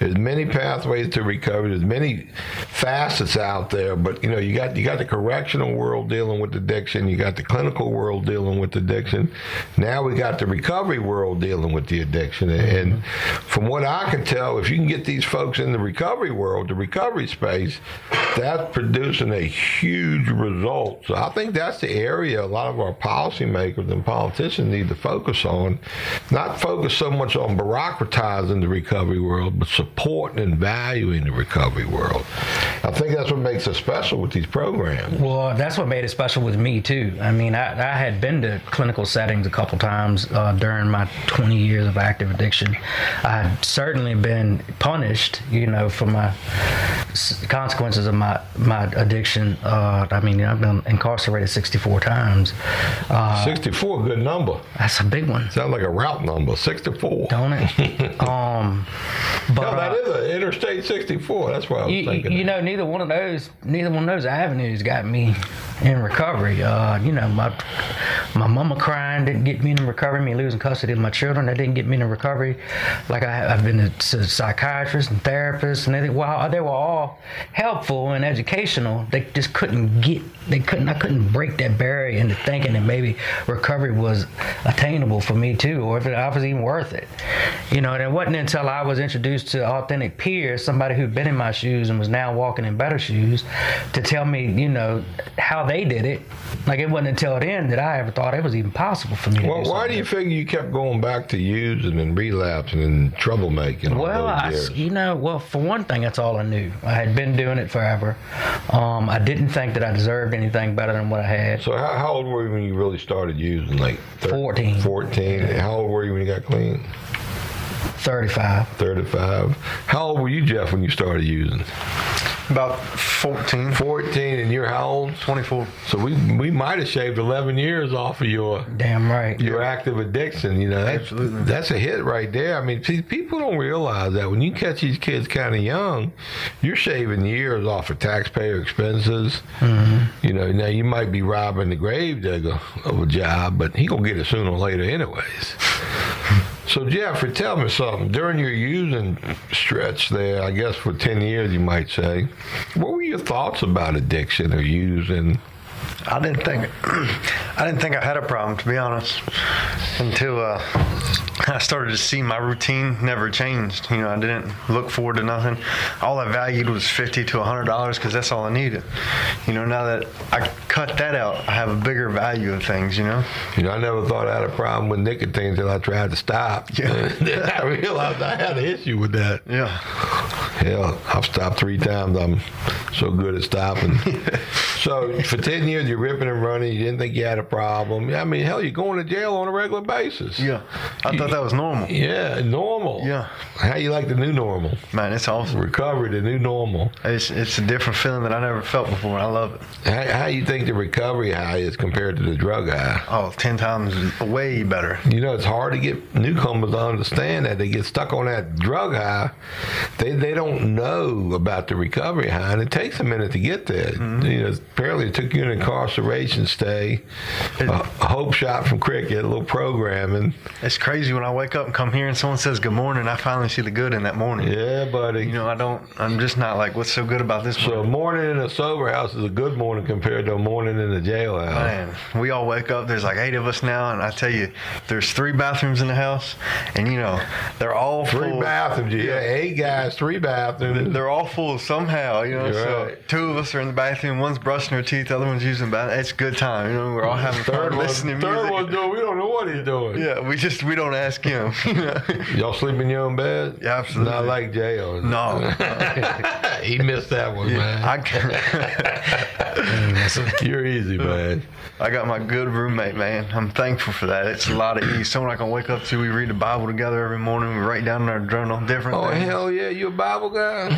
there's many pathways to recovery. There's many facets out there, but you know, you got you got the correctional world dealing with addiction. You got the clinical world dealing with addiction. Now we got the recovery world dealing with the addiction. And from what I can tell, if you can get these folks in the recovery world, the recovery space, that's producing a huge result. So I think that's the area a lot of our policymakers and politicians need to focus on. Not focus so much on bureaucratizing the recovery world, but supporting and valuing the recovery world. I think that's what makes it special with these programs. Well, that's what made it special with me too. I mean, I, I had been to clinical settings a couple times uh, during my 20 years of active addiction. I had certainly been punished, you know, for my consequences of my my addiction. Uh, I mean, I've been incarcerated 64 times. Uh, 64, good number. that's a big one, Sounds like a route number, 64. don't it? um, but No, that uh, is an Interstate 64. That's what I was you, thinking. you know, neither one of those, neither one of those avenues got me in recovery. Uh, you know, my my mama crying didn't get me in recovery. Me losing custody of my children that didn't get me in recovery. Like I, I've been to psychiatrists and therapists, and they well, they were all helpful and educational. They just couldn't get, they couldn't, I couldn't break that barrier into thinking that maybe recovery was attainable for me too, or if it, I was even worth it. You know, and it wasn't until I was introduced to authentic peers, somebody who'd been in my shoes and was now walking in better shoes, to tell me, you know, how they did it. Like it wasn't until then that I ever thought it was even possible for me to well, do why do you figure you kept going back to using and relapsing and troublemaking all Well, I, you know, well, for one thing, that's all I knew. I had been doing it forever. Um, I didn't think that I deserved anything better than what I had. So how, how old were you when you really started using? Like thir- 14. 14. How old were you when you got clean? 35. 35. How old were you, Jeff, when you started using? About 14, 14, and you're how old? 24. So we we might have shaved 11 years off of your Damn right. your active addiction. You know, that- Absolutely. that's a hit right there. I mean, see, people don't realize that when you catch these kids kind of young, you're shaving years off of taxpayer expenses. Mm-hmm. You know, now you might be robbing the gravedigger of a job, but he gonna get it sooner or later, anyways. So Jeffrey, tell me something. During your using stretch there, I guess for ten years, you might say, what were your thoughts about addiction or using? I didn't think I didn't think I had a problem to be honest until uh, I started to see my routine never changed. You know, I didn't look forward to nothing. All I valued was fifty to hundred dollars because that's all I needed. You know, now that I cut that out, I have a bigger value of things. You know, You know, I never thought I had a problem with nicotine until I tried to stop. Yeah. then I realized I had an issue with that. yeah. Hell, I've stopped three times. I'm so good at stopping. so for 10 years, you're ripping and running. You didn't think you had a problem. I mean, hell, you're going to jail on a regular basis. Yeah, I thought that was normal. Yeah, normal. Yeah. How you like the new normal? Man, it's awesome. Recovery, the new normal. It's it's a different feeling that I never felt before. I love it. How, how you think the recovery high is compared to the drug high? Oh, 10 times way better. You know, it's hard to get newcomers to understand that they get stuck on that drug high. They they don't know about the recovery high, and it takes a minute to get there. Mm-hmm. You know, apparently it took you an incarceration stay, a, a hope shot from cricket, a little programming. It's crazy when I wake up and come here and someone says good morning. I finally see the good in that morning. Yeah, buddy. You know, I don't. I'm just not like, what's so good about this so a morning? morning in a sober house is a good morning compared to a morning in a jailhouse. Man, we all wake up. There's like eight of us now, and I tell you, there's three bathrooms in the house, and you know, they're all Three full. bathrooms. Yeah, eight guys, three bathrooms. They're all full somehow, you know. You're so right. two of us are in the bathroom. One's brushing her teeth. The other one's using the bathroom. It's good time, you know. We're all having Third fun, one, listening to third music. one doing. We don't know what he's doing. Yeah, we just we don't ask him. you know? Y'all sleep in your own bed? Yeah, absolutely. Not like jail. No. he missed that one, man. I, You're easy, man. I got my good roommate, man. I'm thankful for that. It's a lot of ease. Someone I can wake up to. We read the Bible together every morning. We write down in our journal different Oh things. hell yeah, you a Bible guy?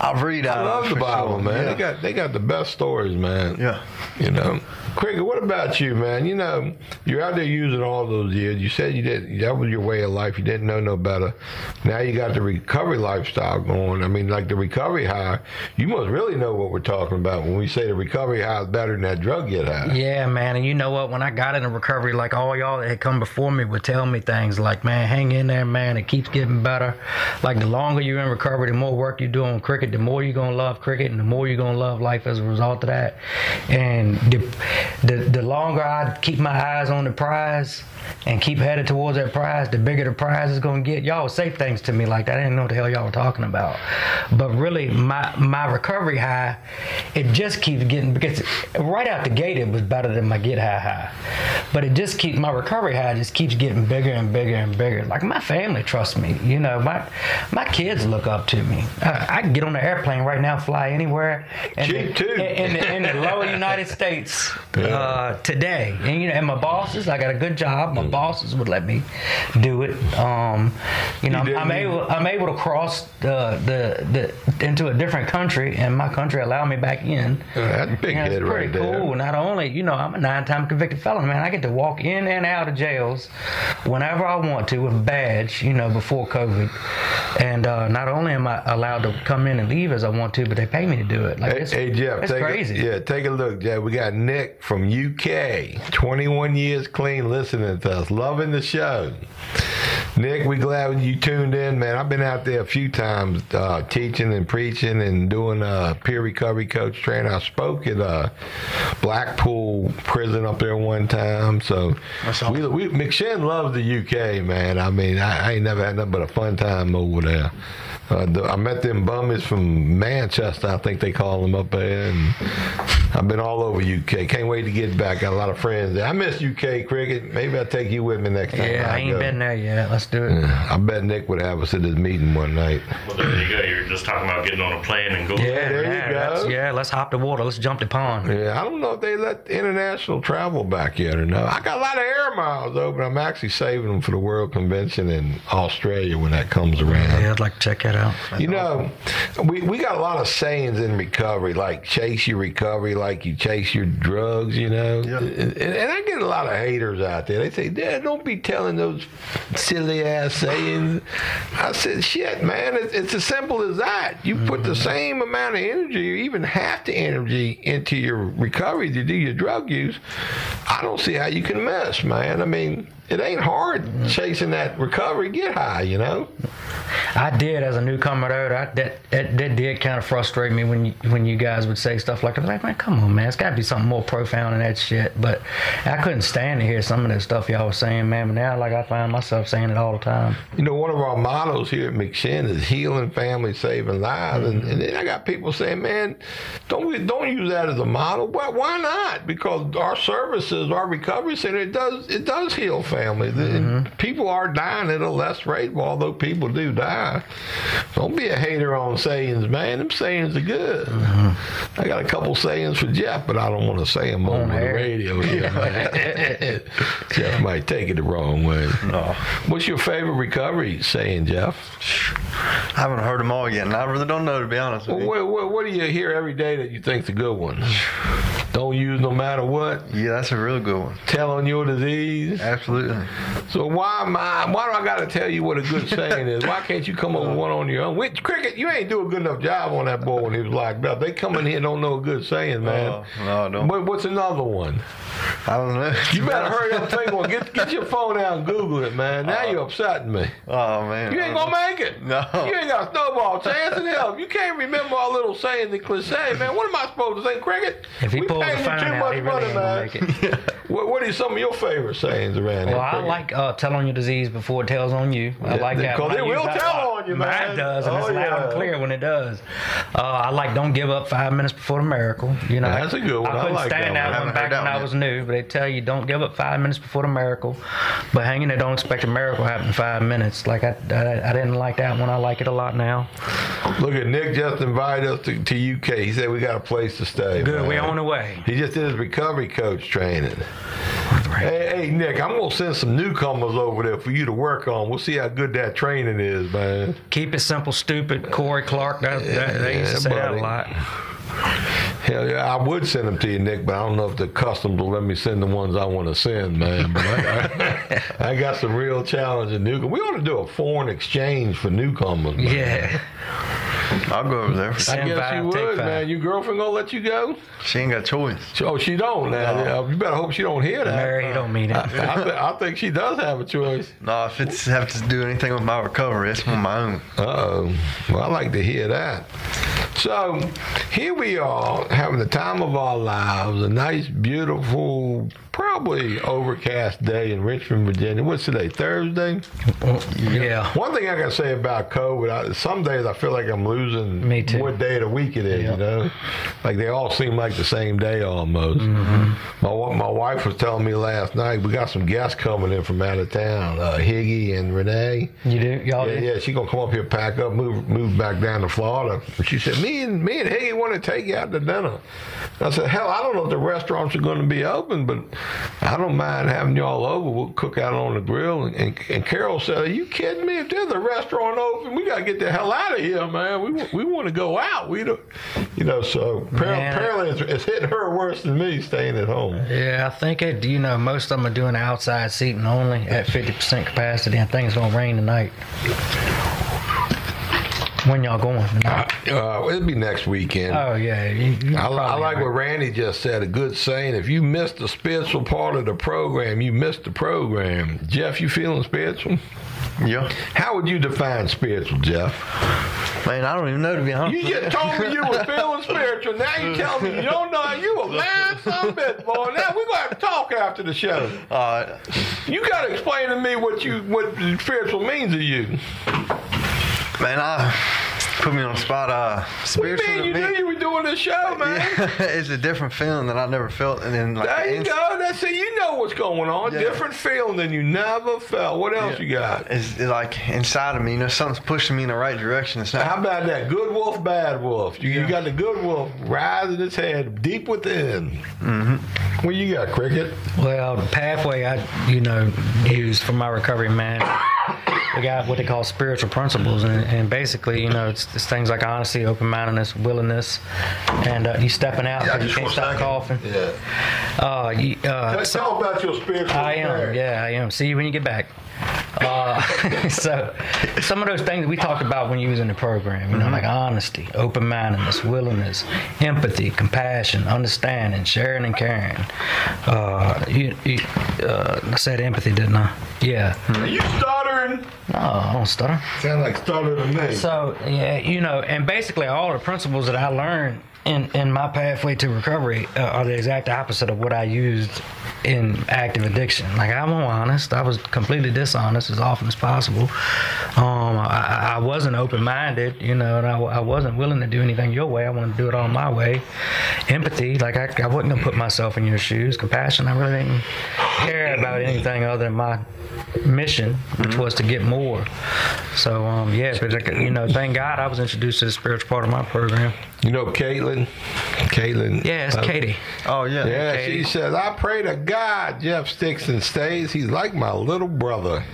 I read out. I love the Bible, sure. man. Yeah. They got they got the best stories, man. yeah. You know, Cricket. What about you, man? You know, you're out there using all those years. You said you didn't. That was your way of life. You didn't know no better. Now you got the recovery lifestyle going. I mean, like the recovery high. You must really know what we're talking about when we say the recovery high is better than that drug get high. Yeah, man. And you know what? When I got into recovery, like all y'all that had come before me would tell me things like, man, hang in there, man. It keeps getting better. Like the longer you're in recovery, the more work you do on cricket, the more you're going to love cricket and the more you're going to love life as a result of that. And the, the, the longer I keep my eyes on the prize and keep headed towards that prize, the bigger the prize is going to get. Y'all say things to me like that. I didn't know what the hell y'all were talking about. But really, my, my recovery high, it just keeps getting, because right out the gate, it was better than my get high high. But it just keeps, my recovery high just keeps getting bigger and bigger and bigger. Like my family trusts me. You know, my my kids look up to me. I, I can get on the airplane right now, fly anywhere. In Cheap, the, too. In, in the, in the lower United States uh, today. And, you know, and my bosses, I got a good job. My bosses would let me do it. Um, you know, You I'm, I'm able I'm able to cross the, the the into a different country, and my country allow me back in. That's big know, hit it's pretty there. cool. Not only, you know, I'm a nine-time convicted felon, man. I get to walk in and out of jails whenever I want to with a badge, you know, before COVID. And uh, not only am I allowed to come in and leave as I want to, but they pay me to do it. Like Hey, it's, hey Jeff, it's take crazy. A, yeah, take a look, Jeff. We got Nick from UK, 21 years clean, listening to us, loving the show. Nick, we glad you tuned in, man. I've been out there a few times uh, teaching and preaching and doing uh, peer recovery coach training. I spoke at uh, Blackpool prison up there one time. So That's we, we McShin loves the UK, man. I mean, I, I ain't never had nothing but a fun time over there. Uh, the, I met them bummies from Manchester, I think they call them up there, and I've been all over UK. Can't wait to get back. Got a lot of friends there. I miss UK cricket. Maybe I'll take you with me next time. Yeah, I ain't go. been there yet. Let's do it. I bet Nick would have us at his meeting one night. Well, there you go. You're just talking about getting on a plane and going. Yeah, there you go. let's- yeah, let's hop the water. Let's jump the pond. Yeah, I don't know if they let international travel back yet or not. I got a lot of air miles though, but I'm actually saving them for the World Convention in Australia when that comes around. Yeah, I'd like to check that out. You know, we, we got a lot of sayings in recovery, like chase your recovery like you chase your drugs, you know? Yeah. And, and I get a lot of haters out there. They say, Dad, don't be telling those silly ass sayings. I said, shit, man, it's, it's as simple as that. You put the mm-hmm. same amount of energy, or even half the energy, into your recovery to do your drug use. I don't see how you can miss, man. I mean, it ain't hard mm-hmm. chasing that recovery. Get high, you know? I did as a newcomer though. That that, that, that did kind of frustrate me when you, when you guys would say stuff like that. I was like, man, come on, man, it's got to be something more profound than that shit. But I couldn't stand to hear some of that stuff y'all was saying, man. But now, like, I find myself saying it all the time. You know, one of our mottos here at McShin is healing families, saving lives. And, and then I got people saying, man, don't we, don't use that as a model. Why, why not? Because our services, our recovery center, it does it does heal families. And mm-hmm. people are dying at a less rate, although people do die. Don't be a hater on sayings, man. Them sayings are good. Uh-huh. I got a couple sayings for Jeff, but I don't want to say them over the radio here. Jeff might take it the wrong way. No, What's your favorite recovery saying, Jeff? I haven't heard them all yet, and I really don't know to be honest with Well, you. what, what, what do you hear every day that you think's a good one? Don't use no matter what. Yeah, that's a real good one. Tell on your disease. Absolutely. So why am I, why do I got to tell you what a good saying is? Why can't you come up with one on your own? Which cricket, you ain't do a good enough job on that boy when he was locked up. They come in here and don't know a good saying, man. No, no. But what's another one? I don't know. You better hurry up, take one. Get get your phone out and Google it, man. Now you're upsetting me. Oh man. You ain't gonna make it. No. You ain't got a snowball chance in hell. You can't remember our little saying the cliche, man. What am I supposed to say, cricket? If he we pulls the paying you phone out, he really ain't gonna make it. What, what are some of your favorite sayings around here? Well, I like uh, tell on your disease before it tells on you. I Yeah, like that. because it will tell lot. on you, man. Mine does, and it's Oh, loud yeah. and clear when it does. Uh, I like don't give up five minutes before the miracle. You know, That's a good one. I I couldn't like stand that one. that, one back heard that when I was new, but they tell you don't give up five minutes before the miracle. But hanging it, don't expect a miracle happen in five minutes. Like I, I, I didn't like that one. I like it a lot now. Look at Nick just invited us to, to UK. He said we got a place to stay. Good, man. we on the way. He just did his recovery coach training. Hey, hey, Nick, I'm gonna send some newcomers over there for you to work on. We'll see how good that training is, man. Keep it simple, stupid. Corey Clark. That, that, they used to say that a lot. Hell yeah, I would send them to you, Nick, but I don't know if the customs will let me send the ones I want to send, man. But I, I, I got some real challenging newcomers. We ought to do a foreign exchange for newcomers. Man. Yeah. I'll go over there. I guess five, you take would, five. man. Your girlfriend gonna let you go? She ain't got choice. Oh, she don't now. No. You better hope she don't hear that. Mary, you don't mean it. I, th- I think she does have a choice. No, if it's have to do anything with my recovery, it's on my own. Uh-oh. Well, I like to hear that. So, here we are having the time of our lives, a nice, beautiful, probably overcast day in Richmond, Virginia. What's today, Thursday? Yeah. One thing I can say about COVID, I, some days I feel like I'm losing Me too. what day of the week it is, Yeah. you know? Like they all seem like the same day almost. Mm-hmm. My, my wife was telling me last night, we got some guests coming in from out of town, uh, Higgy and Renee. You do? Y'all Yeah, do? yeah, she gonna come up here, pack up, move, move back down to Florida. And she said, "Me and me and Higgy want to take you out to dinner." I said, "Hell, I don't know if the restaurants are going to be open, but I don't mind having y'all over. We'll cook out on the grill." And, and, and Carol said, "Are you kidding me? If there's a restaurant open, we gotta get the hell out of here, man. We we want to go out. We don't, you know." So apparently, Man. apparently it's, it's hitting her worse than me staying at home. Yeah, I think it. You know, most of them are doing outside seating only at 50% capacity. I think it's gonna rain tonight. When y'all going? Tonight? Uh, it'll be next weekend. Oh yeah, you, you I, I like right. what Randy just said. A good saying: If you missed the spiritual part of the program, you missed the program. Jeff, you feeling spiritual? Yeah. How would you define spiritual, Jeff? Man, I don't even know to be honest. You just told me you were feeling spiritual. Now you tell me you don't know. You a lying son of a bitch, boy. Now we're gonna have to talk after the show. Uh, You gotta explain to me what you what spiritual means to you. Man, I put me on the spot. Uh, What spiritual do you mean? to You me- knew you were doing this show, man. Yeah, it's a different feeling that I never felt, and then like There the you ins- go. That's it. You know what's going on. Yeah. Different feeling than you never felt. What else you got? It's, it's like inside of me, you know, something's pushing me in the right direction. It's not. How about that? Good wolf, bad wolf. You, you got the good wolf rising its head deep within. Mm-hmm. What you got, Cricket? Well, the pathway I, you know, used for my recovery, man, we got what they call spiritual principles, and, and basically, you know, it's, it's things like honesty, open-mindedness, willingness, and uh, you stepping out, Yeah, you just can't stop coughing. Yeah. Uh, you, uh, Let's tell about your spiritual. I am. affair. Yeah, I am. See you when you get back. Uh, so, some of those things that we talked about when you was in the program, you know, like honesty, open-mindedness, willingness, empathy, compassion, understanding, sharing and caring. Uh, you, you uh, I said empathy, didn't I? Yeah. Are you stuttering? No, I don't stutter. Sound like stutter to me. So yeah, you know, and basically all the principles that I learned in in my pathway to recovery uh, are the exact opposite of what I used in active addiction. Like I'm honest, I was completely dishonest as often as possible. Um, I, I wasn't open minded, you know, and I, I wasn't willing to do anything your way. I wanted to do it all my way. Empathy, like I, I wasn't gonna put myself in your shoes. Compassion, I really didn't care about anything other than my mission, which was to get more. So um, yeah, but like, you know, thank God I was introduced to the spiritual part of my program. You know Caitlin? Caitlin. Yeah, it's uh, Katie. Oh yeah. Yeah, Katie. she says, I pray to God Jeff sticks and stays. He's like my little brother.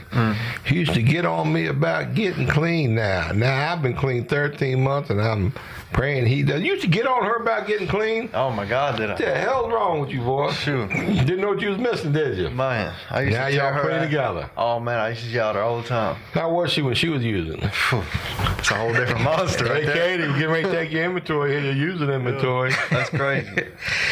He used to get on me about getting clean now. Now I've been clean 13 months and I'm Praying he does. You used to get on her about getting clean. Oh my God, did What the hell's wrong with you, boy? Shoot. Didn't know what you was missing, did you? Man, I used Now to y'all her pray that- together. Oh man, I used to yell at her all the time. How was she when she was using? Phew. It's a whole different monster Hey, right there. Katie, we get ready to take your inventory here. You're using inventory. That's crazy.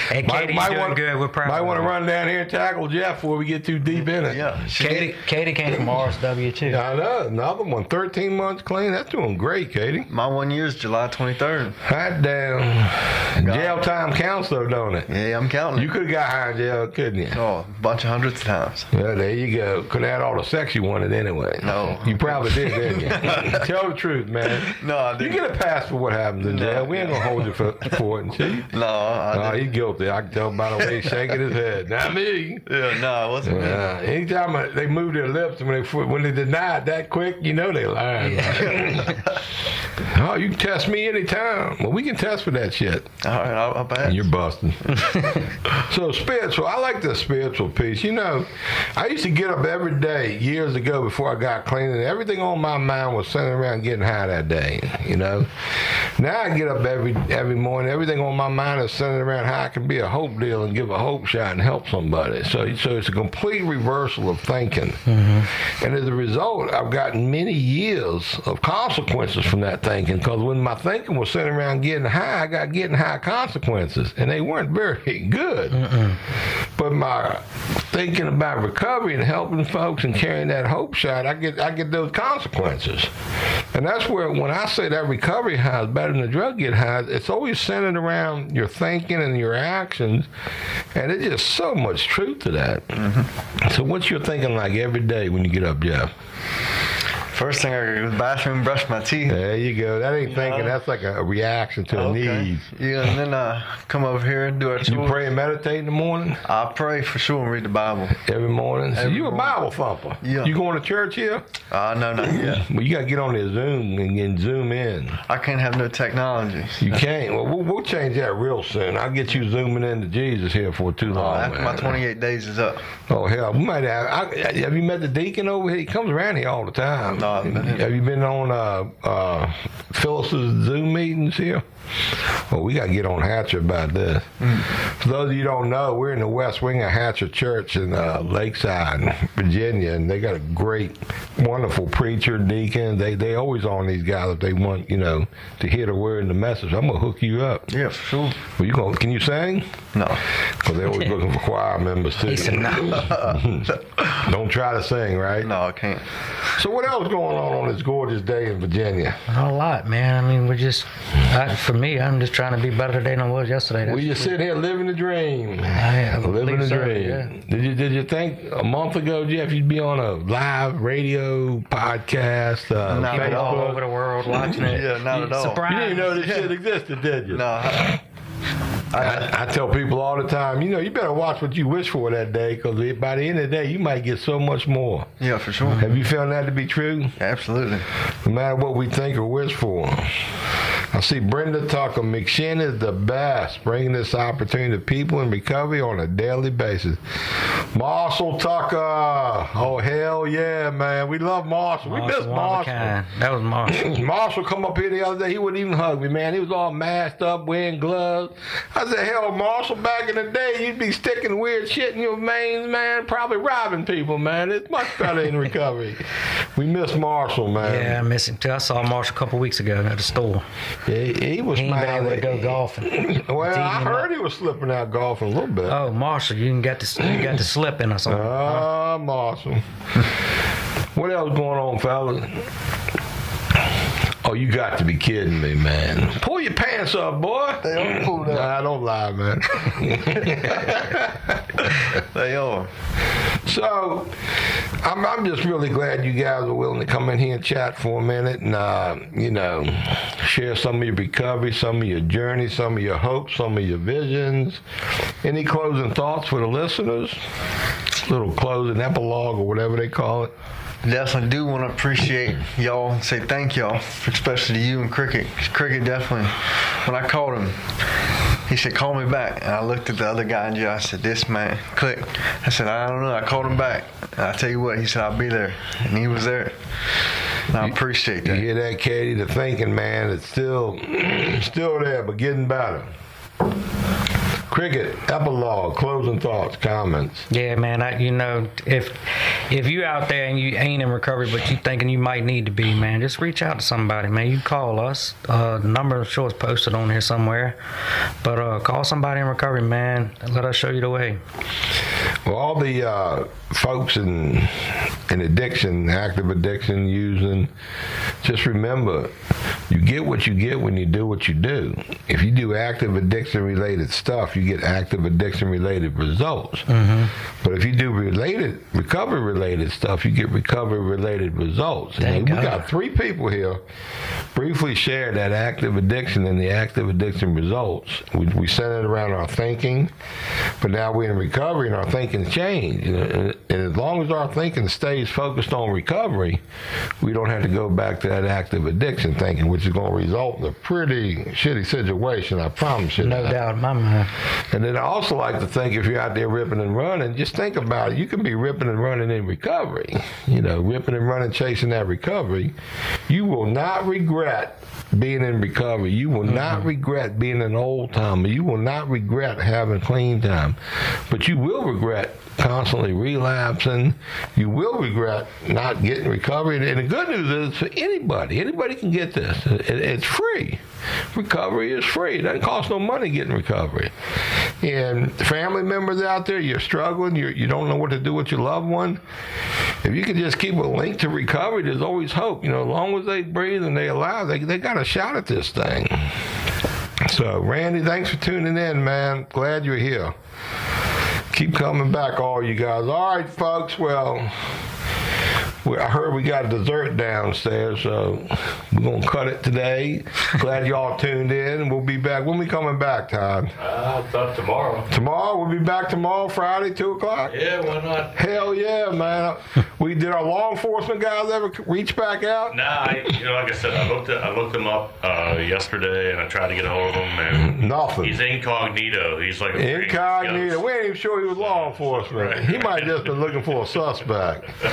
Hey, Katie's doing wanna, good. We're proud. Might want to run down here and tackle Jeff before we get too deep in it. Yeah. She Katie, Katie came from RSW too. I know. Another one, 13 months clean. That's doing great, Katie. My one year is July 23rd. Hot damn. Jail time counts, though, don't it? Yeah, I'm counting. You could have got high in jail, couldn't you? oh, a bunch of hundreds of times. Yeah, there you go. Could have had all the sex you wanted anyway. No. You probably did, didn't you? Tell the truth, man. No, I You didn't. get a pass for what happens in No. jail. We ain't going to hold you for, for it, see? No, I didn't. he's guilty. I can tell by the way he's shaking his head. Not me. Yeah, no, it wasn't me. Anytime I- they move their lips when they when they deny it that quick, you know they lying. oh, you can test me anytime. Well, we can test for that shit. All right, I'll, I'll pass. You're busting. so spiritual, I like the spiritual piece. You know, I used to get up every day years ago before I got clean, and everything on my mind was centered around getting high that day. You know, now I get up every every morning. Everything on my mind is centered around how I can be a hope deal and give a hope shot and help somebody. So so it's a complete reversal of thinking, and as a result, I've gotten many years of consequences from that thinking. Because when my thinking was centered around getting high, I got getting high consequences, and they weren't very good. But my thinking about recovery and helping folks and carrying that hope shot, I get I get those consequences, and that's where when I say that recovery high is better than the drug get high, it's always centered around your thinking and your actions, and it's just so much truth to that. Mm-hmm. So what's your thinking like every day when you get up, Jeff? First thing I go to the bathroom, brush my teeth. There you go. That ain't thinking. That's like a reaction to a need. Yeah, and then I come over here and do our You pray and meditate in the morning I pray for sure and read the Bible. every morning. So Every you a. Bible thumper. Yeah. You going to church here? Uh, no, not yet. Well, you got to get on there Zoom and, and zoom in. I can't have no technology. You can't. Well, we'll, we'll change that real soon. I'll get you zooming into Jesus here for too Uh, long. after man. my 28 days is up. Oh hell, we might have. I, have you met the deacon over here? He comes around here all the time. No, I haven't been. Have you been on uh, uh, Phyllis's Zoom meetings here? Well, we got to get on Hatcher about this. For those of you who don't know, we're in the West Wing of Hatcher Church in uh, Lakeside, Virginia, and they got a great, wonderful preacher, deacon. They they always on these guys if they want you know to hear the word and the message. I'm gonna hook you up. Yeah, for sure. Well, you gonna can you sing? No. Because they're always looking for choir members too. He said no. Don't try to sing, right? No, I can't. So what else going on on this gorgeous day in Virginia? Not a lot, man. I mean, we're just, I, for me, I'm just trying to be better today than I was yesterday. We just sitting here living the dream. I, I living believe the so, dream. yeah. Did you did you think a month ago, Jeff, you'd be on a live radio podcast, uh, Not at People all over the world watching it. Yeah, not at all. Surprise. You didn't know this shit existed, did you? No, I, I, I tell people all the time, you know, you better watch what you wish for that day, because by the end of the day, you might get so much more. yeah, for sure. Have you found that to be true? Absolutely. no matter what we think or wish for. I see Brenda Tucker. McShin is the best, bringing this opportunity to people in recovery on a daily basis. Marshall Tucker. Oh, hell yeah, man. We love Marshall. we miss Marshall, one of a Marshall. kind. That was Marshall. Marshall come up here the other day. He wouldn't even hug me, man. He was all masked up, wearing gloves. I said, hell, Marshall, back in the day, you'd be sticking weird shit in your veins, man. Probably robbing people, man. It's much better in recovery. We miss Marshall, man. yeah, I miss him too. I saw Marshall a couple weeks ago at the store. He, he was He ain't been able to go golfing. Well, I heard up. he was slipping out golfing a little bit. Oh, Marshall, you got to you got to slip in or something. Ah, Marshall. what else going on, fellas? Oh, you got to be kidding me, man. Pull your pants up, boy. They are pulled up. Nah, don't lie, man. They are. so, I'm, I'm just really glad you guys are willing to come in here and chat for a minute and, uh, you know, share some of your recovery, some of your journey, some of your hopes, some of your visions. Any closing thoughts for the listeners? Little closing epilogue or whatever they call it. Definitely do want to appreciate y'all and say thank y'all, especially to you and Cricket. Cricket definitely, when I called him, He said, call me back. And I looked at the other guy in jail. I said, this man, click. I said, I don't know. I called him back. And I tell you what, he said, I'll be there. And he was there. And I appreciate that. You hear that, Katie? The thinking man is still, still there, but getting better. Cricket, epilogue, closing thoughts, comments. Yeah, man. I, you know, if if you out there and you ain't in recovery, but you thinking you might need to be, man, just reach out to somebody, man. You call us. Uh, the number I'm sure is posted on here somewhere. But uh, call somebody in recovery, man. Let us show you the way. Well, all the uh, folks in in addiction, active addiction, using, just remember, you get what you get when you do what you do. If you do active addiction related stuff, you get active addiction related results. But if you do related recovery related stuff, you get recovery related results. And we got three people here briefly share that active addiction and the active addiction results. We, we centered around our thinking, but now we're in recovery and our thinking changed. And, and as long as our thinking stays focused on recovery, we don't have to go back to that active addiction thinking, which is going to result in a pretty shitty situation. I promise you. No that. doubt in my mind. And then I also like to think if you're out there ripping and running, just think about it. You can be ripping and running in recovery. You know, ripping and running, chasing that recovery. You will not regret being in recovery. You will not mm-hmm. regret being an old timer. You will not regret having clean time. But you will regret constantly relapsing. You will regret not getting recovery. And the good news is for anybody, anybody can get this. It- it's free. Recovery is free. It doesn't cost no money getting recovery. And family members out there, you're struggling, you're, you don't know what to do with your loved one. If you can just keep a link to recovery, there's always hope. You know, as long as they breathe and they alive, they, they got a shot at this thing. So, Randy, thanks for tuning in, man. Glad you're here. Keep coming back, all you guys. All right, folks. Well, we, I heard we got dessert downstairs, so we're gonna cut it today. Glad y'all tuned in. We'll be back. When we coming back, Todd? Uh, thought tomorrow. Tomorrow. We'll be back tomorrow, Friday, two o'clock. Yeah, why not? Hell yeah, man. We did our law enforcement guys ever reach back out? Nah, I, you know, like I said, I looked at, I looked him up uh, yesterday, and I tried to get a hold of him, and Nothing. he's incognito. He's like a Incognito. We ain't even sure he was law enforcement. He might just been looking for a suspect.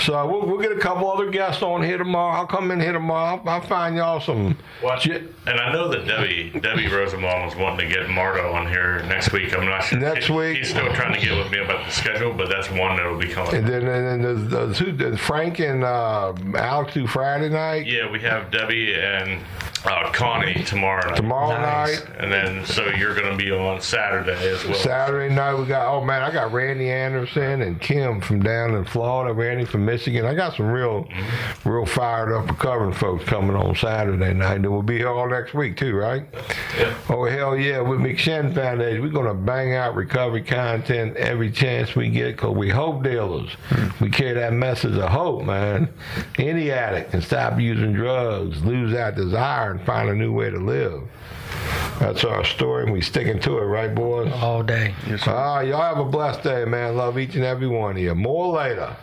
So we'll, we'll get a couple other guests on here tomorrow. I'll come in here tomorrow. I'll, I'll find y'all some. What? J- And I know that Debbie Debbie Rosenbaum was wanting to get Margo on here next week. I'm not sure. Next He- week? He's still trying to get with me about the schedule, but that's one that'll be coming. And then, and then there's, there's, who, there's Frank and uh, Alex do Friday night. Yeah, we have Debbie and uh, Connie tomorrow night. Tomorrow Nice. night. And then, so you're going to be on Saturday as well. Saturday night we got oh man I got Randy Anderson and Kim from down in Florida, Randy from Michigan. I got some real, real fired up recovering folks coming on Saturday night. And we'll be here all next week too, right? Yeah. Oh hell yeah! With McShin Foundation, we're gonna bang out recovery content every chance we get because we hope dealers. We carry that message of hope, man. Any addict can stop using drugs, lose that desire, and find a new way to live. That's our story, and we sticking to it, right, boys? All day. Ah, y'all have a blessed day, man. Love each and every one of you. More later.